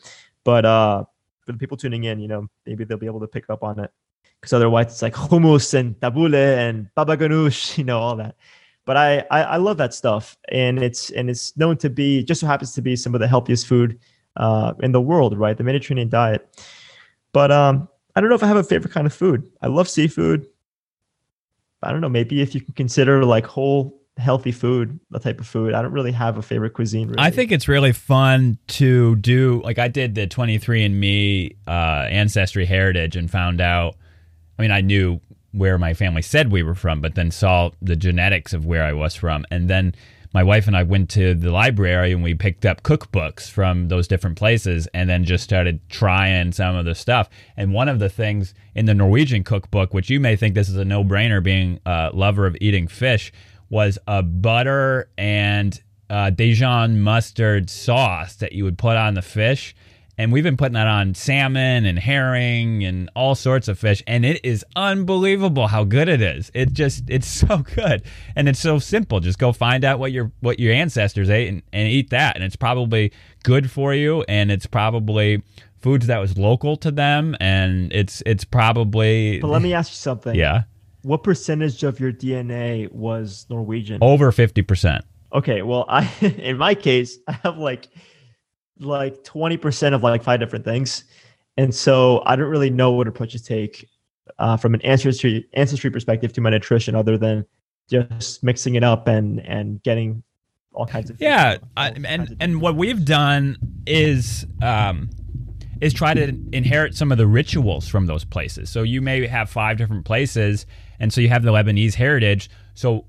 B: but uh, for the people tuning in, you know, maybe they'll be able to pick up on it. Because otherwise, it's like hummus and tabbouleh and baba ganoush, you know, all that. But I, I, I love that stuff, and it's and it's known to be just so happens to be some of the healthiest food uh, in the world, right? The Mediterranean diet. But um, I don't know if I have a favorite kind of food. I love seafood. I don't know. Maybe if you can consider like whole healthy food, the type of food. I don't really have a favorite cuisine. Really.
A: I think it's really fun to do. Like I did the 23andMe uh, ancestry heritage and found out. I mean, I knew where my family said we were from, but then saw the genetics of where I was from, and then my wife and I went to the library and we picked up cookbooks from those different places and then just started trying some of the stuff. And one of the things in the Norwegian cookbook, which you may think this is a no brainer being a lover of eating fish, was a butter and uh, Dijon mustard sauce that you would put on the fish and we've been putting that on salmon and herring and all sorts of fish and it is unbelievable how good it is. It just it's so good. And it's so simple. Just go find out what your what your ancestors ate and, and eat that. And it's probably good for you and it's probably foods that was local to them and it's it's probably
B: but let me ask you something.
A: Yeah.
B: What percentage of your dna was norwegian?
A: Over 50%
B: okay well i in my case i have like like 20% of like five different things. And so I don't really know what approach to take uh, from an ancestry ancestry perspective to my nutrition other than just mixing it up and and getting all kinds of
A: yeah I, and and what we've done is um is try to inherit some of the rituals from those places. So you may have five different places and so you have the lebanese heritage. So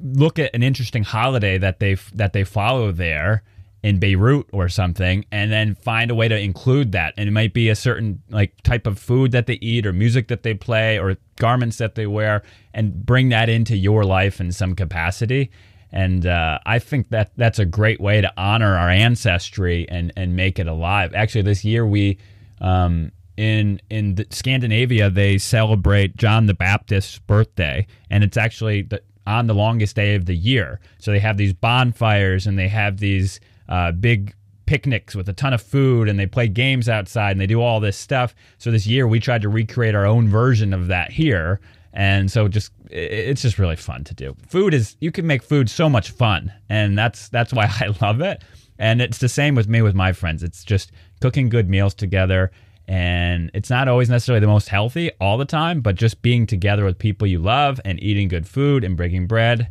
A: look at an interesting holiday that they that they follow there in Beirut or something and then find a way to include that. And it might be a certain like type of food that they eat or music that they play or garments that they wear and bring that into your life in some capacity. And uh, I think that that's a great way to honor our ancestry and and make it alive. Actually this year we um, in in Scandinavia they celebrate John the Baptist's birthday and it's actually the, on the longest day of the year. So they have these bonfires and they have these uh, big picnics with a ton of food and they play games outside and they do all this stuff. So this year we tried to recreate our own version of that here. And so just it's just really fun to do. Food is you can make food so much fun and that's that's why I love it. And it's the same with me with my friends. It's just cooking good meals together and it's not always necessarily the most healthy all the time, but just being together with people you love and eating good food and breaking bread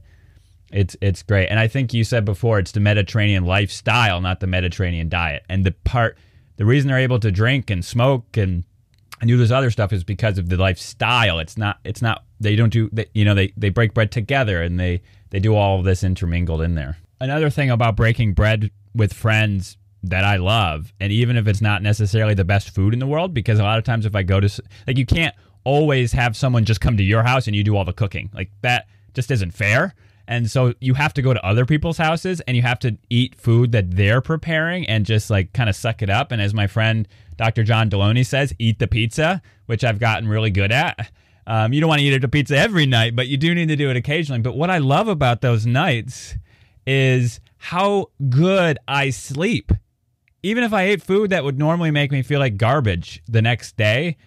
A: it's it's great. And I think you said before it's the Mediterranean lifestyle, not the Mediterranean diet. And the part the reason they're able to drink and smoke and and do this other stuff is because of the lifestyle. It's not it's not they don't do they, you know they they break bread together and they they do all of this intermingled in there. Another thing about breaking bread with friends that I love, and even if it's not necessarily the best food in the world, because a lot of times if I go to like you can't always have someone just come to your house and you do all the cooking like that just isn't fair And so you have to go to other people's houses and you have to eat food that they're preparing and just like kind of suck it up. And as my friend Dr. John Delony says, eat the pizza, which I've gotten really good at. Um, you don't want to eat a pizza every night, but you do need to do it occasionally. But what I love about those nights is how good I sleep. Even if I ate food that would normally make me feel like garbage the next day.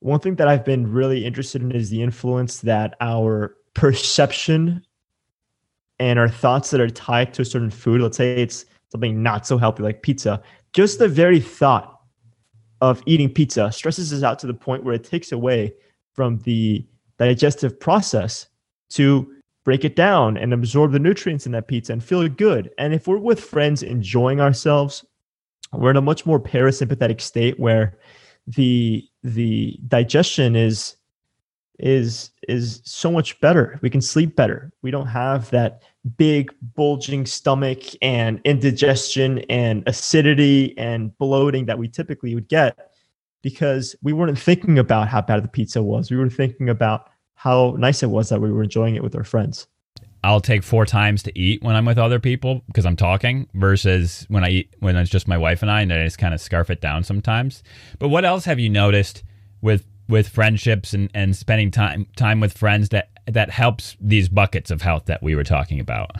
B: One thing that I've been really interested in is the influence that our perception and our thoughts that are tied to a certain food, let's say it's something not so healthy like pizza, just the very thought of eating pizza stresses us out to the point where it takes away from the digestive process to break it down and absorb the nutrients in that pizza and feel good. And if we're with friends enjoying ourselves, we're in a much more parasympathetic state where the the digestion is is is so much better. We can sleep better. We don't have that big bulging stomach and indigestion and acidity and bloating that we typically would get because we weren't thinking about how bad the pizza was. We were thinking about how nice it was that we were enjoying it with our friends.
A: I'll take four times to eat when I'm with other people because I'm talking versus when I eat when it's just my wife and I and I just kind of scarf it down sometimes. But what else have you noticed with with friendships and, and spending time time with friends that that helps these buckets of health that we were talking about?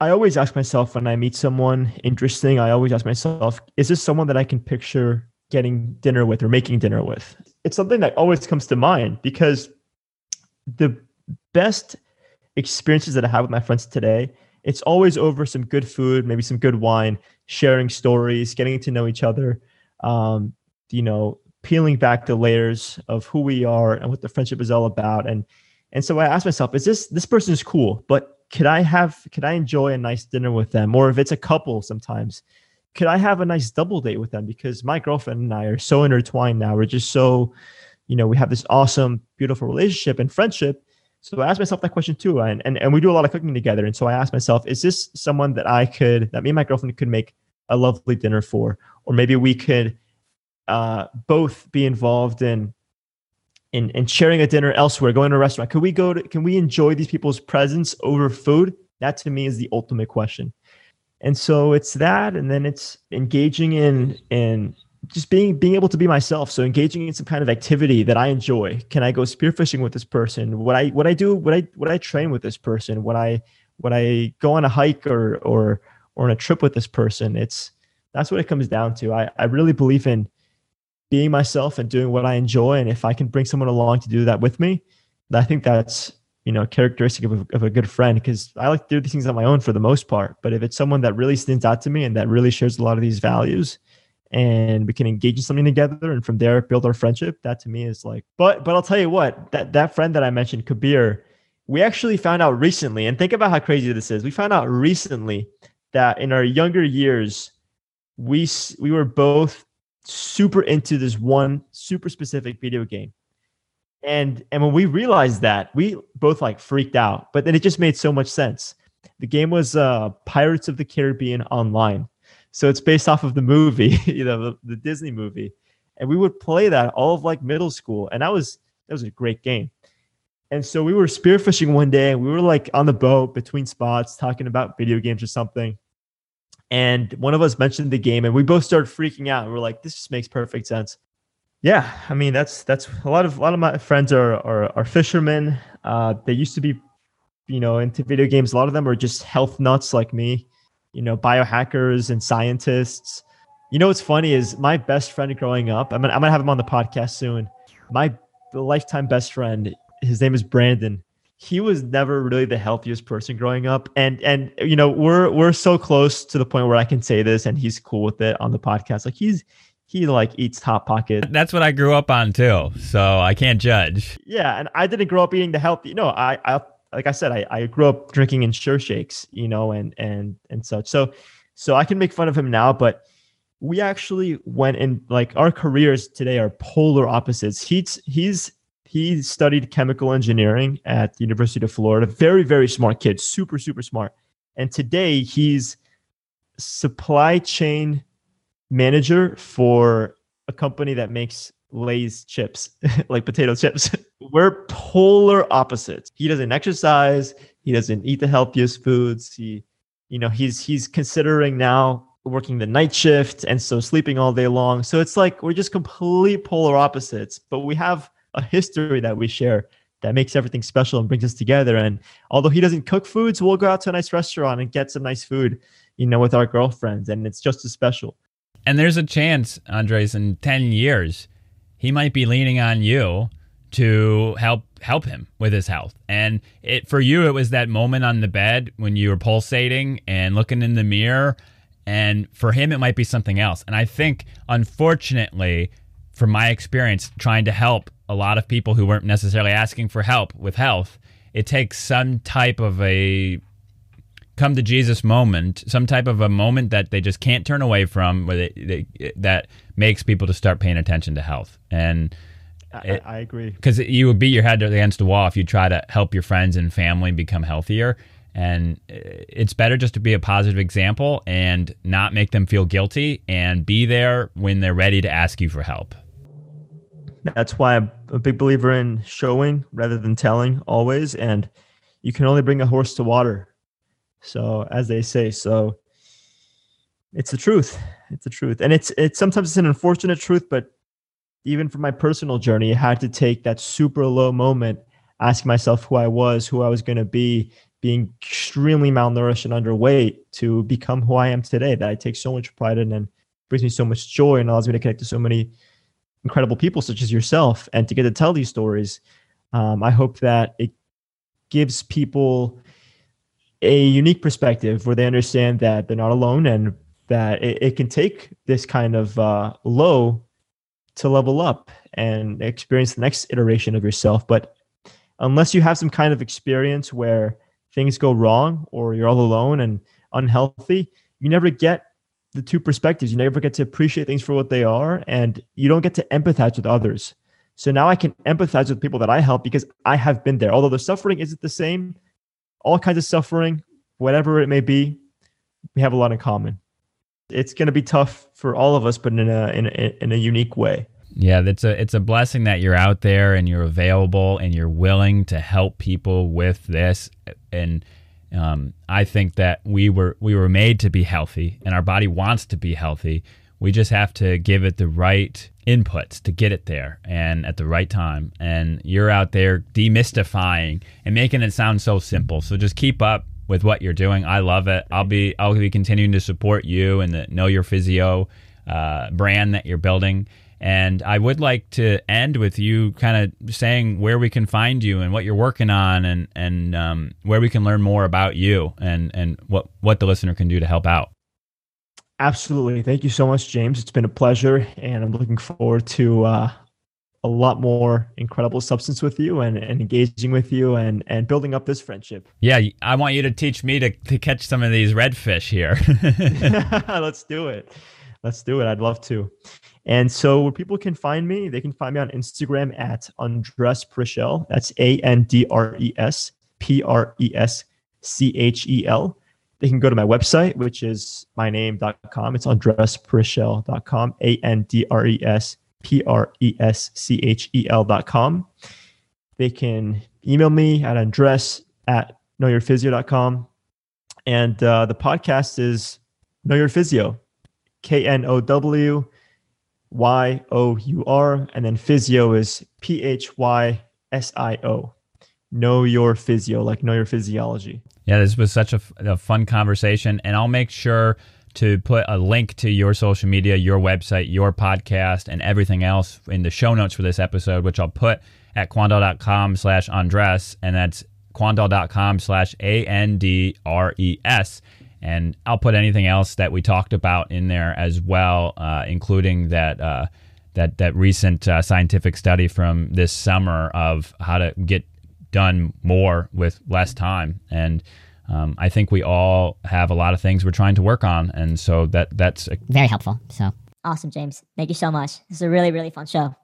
B: I always ask myself when I meet someone interesting, I always ask myself, is this someone that I can picture getting dinner with or making dinner with? It's something that always comes to mind because the best experiences that I have with my friends today, it's always over some good food, maybe some good wine, sharing stories, getting to know each other, um, you know, peeling back the layers of who we are and what the friendship is all about. And and so I asked myself, is this this person is cool, but could I have could I enjoy a nice dinner with them? Or if it's a couple sometimes, could I have a nice double date with them? Because my girlfriend and I are so intertwined now. We're just so, you know, we have this awesome, beautiful relationship and friendship. So I asked myself that question too. And, and and we do a lot of cooking together. And so I asked myself, is this someone that I could that me and my girlfriend could make a lovely dinner for? Or maybe we could uh, both be involved in in in sharing a dinner elsewhere, going to a restaurant. Can we go to can we enjoy these people's presence over food? That to me is the ultimate question. And so it's that, and then it's engaging in in just being being able to be myself. So engaging in some kind of activity that I enjoy. Can I go spearfishing with this person? What I what I do? What I what I train with this person? What I what I go on a hike or or or on a trip with this person? It's that's what it comes down to. I I really believe in being myself and doing what I enjoy. And if I can bring someone along to do that with me, I think that's you know characteristic of a, of a good friend because I like to do these things on my own for the most part. But if it's someone that really stands out to me and that really shares a lot of these values, and we can engage in something together, and from there build our friendship, that to me is like. But but I'll tell you what that that friend that I mentioned, Kabir, we actually found out recently, and think about how crazy this is. We found out recently that in our younger years, we we were both super into this one super specific video game. And and when we realized that, we both like freaked out. But then it just made so much sense. The game was uh, Pirates of the Caribbean Online. So it's based off of the movie, you know, the, the Disney movie. And we would play that all of like middle school. And that was that was a great game. And so we were spearfishing one day and we were like on the boat between spots talking about video games or something and one of us mentioned the game and we both started freaking out. And we're like this just makes perfect sense. Yeah i mean that's that's a lot of a lot of my friends are are, are fishermen. Uh, they used to be you know into video games. A lot of them are just health nuts like me you know biohackers and scientists. You know what's funny is my best friend growing up i'm gonna, I'm gonna have him on the podcast soon. My lifetime best friend his name is brandon he was never really the healthiest person growing up. And and you know we're we're so close to the point where i can say this and he's cool with it on the podcast. Like he's he like eats hot pocket.
A: That's what i grew up on too. So i can't judge.
B: Yeah and i didn't grow up eating the healthy no i i like i said i, I grew up drinking Ensure shakes you know and and and such. So so i can make fun of him now but we actually went in like our careers today are polar opposites. He's he's he studied chemical engineering at the University of Florida. Very, very smart kid, super, super smart. And today he's supply chain manager for a company that makes Lay's chips, like potato chips, we're polar opposites. He doesn't exercise. He doesn't eat the healthiest foods. He, you know, he's he's considering now working the night shift and so sleeping all day long. So it's like we're just complete polar opposites, but we have a history that we share that makes everything special and brings us together. And although he doesn't cook foods, we'll go out to a nice restaurant and get some nice food, you know, with our girlfriends, and it's just as special.
A: And there's a chance, Andres, in ten years, he might be leaning on you to help help him with his health. And it for you it was that moment on the bed when you were pulsating and looking in the mirror and for him it might be something else. And I think unfortunately from my experience trying to help a lot of people who weren't necessarily asking for help with health, it takes some type of a come to Jesus moment, some type of a moment that they just can't turn away from, where they, they, that makes people to start paying attention to health. And
B: it, I, I agree
A: because you would beat your head against the wall if you try to help your friends and family become healthier. And uh, it's better just to be a positive example and not make them feel guilty and be there when they're ready to ask you for help.
B: That's why I'm a big believer in showing rather than telling always. And you can only bring a horse to water. So as they say, so it's the truth. It's the truth. And it's it's sometimes it's an unfortunate truth, but even for my personal journey, I had to take that super low moment, ask myself who I was, who I was going to be, being extremely malnourished and underweight to become who I am today. That I take so much pride in and brings me so much joy and allows me to connect to so many incredible people such as yourself and to get to tell these stories. Um, I hope that it gives people a unique perspective where they understand that they're not alone and that it, it can take this kind of uh, low to level up and experience the next iteration of yourself. But unless you have some kind of experience where things go wrong or you're all alone and unhealthy, you never get the two perspectives. You never get to appreciate things for what they are and you don't get to empathize with others. So now I can empathize with people that I help because I have been there. Although the suffering isn't the same, all kinds of suffering, whatever it may be, we have a lot in common it's going to be tough for all of us, but in a, in a in a unique way.
A: Yeah, it's a it's a blessing that you're out there and you're available and you're willing to help people with this. And um, I think that we were we were made to be healthy, and our body wants to be healthy. We just have to give it the right inputs to get it there and at the right time. And you're out there demystifying and making it sound so simple. So just keep up with what you're doing. I love it. I'll be I'll be continuing to support you and the Know Your Physio uh, brand that you're building. And I would like to end with you kind of saying where we can find you and what you're working on, and and um, where we can learn more about you and and what what the listener can do to help out.
B: Absolutely, thank you so much, James. It's been a pleasure, and I'm looking forward to uh, a lot more incredible substance with you and, and engaging with you and, and building up this friendship.
A: Yeah, I want you to teach me to, to catch some of these redfish here.
B: Let's do it. Let's do it. I'd love to. And so where people can find me, they can find me on Instagram at Andres Preschel. That's A N D R E S P R E S C H E L. They can go to my website, which is myname.com. It's andrespreschel.com, A N D R E S P R E S C H E L dot com. They can email me at andres at knowyourphysio.com. And uh, the podcast is Know Your Physio, K N O W Y O U R. And then physio is P H Y S I O. Know Your Physio, like Know Your Physiology.
A: Yeah, this was such a, a fun conversation. And I'll make sure to put a link to your social media, your website, your podcast, and everything else in the show notes for this episode, which I'll put at quandal.com slash Andres, and that's quandal.com slash A-N-D-R-E-S. And I'll put anything else that we talked about in there as well, uh, including that uh, that that recent uh, scientific study from this summer of how to get done more with less time. And um, I think we all have a lot of things we're trying to work on, and so that that's a-
C: very helpful. So awesome, James. Thank you so much. This is a really really fun show.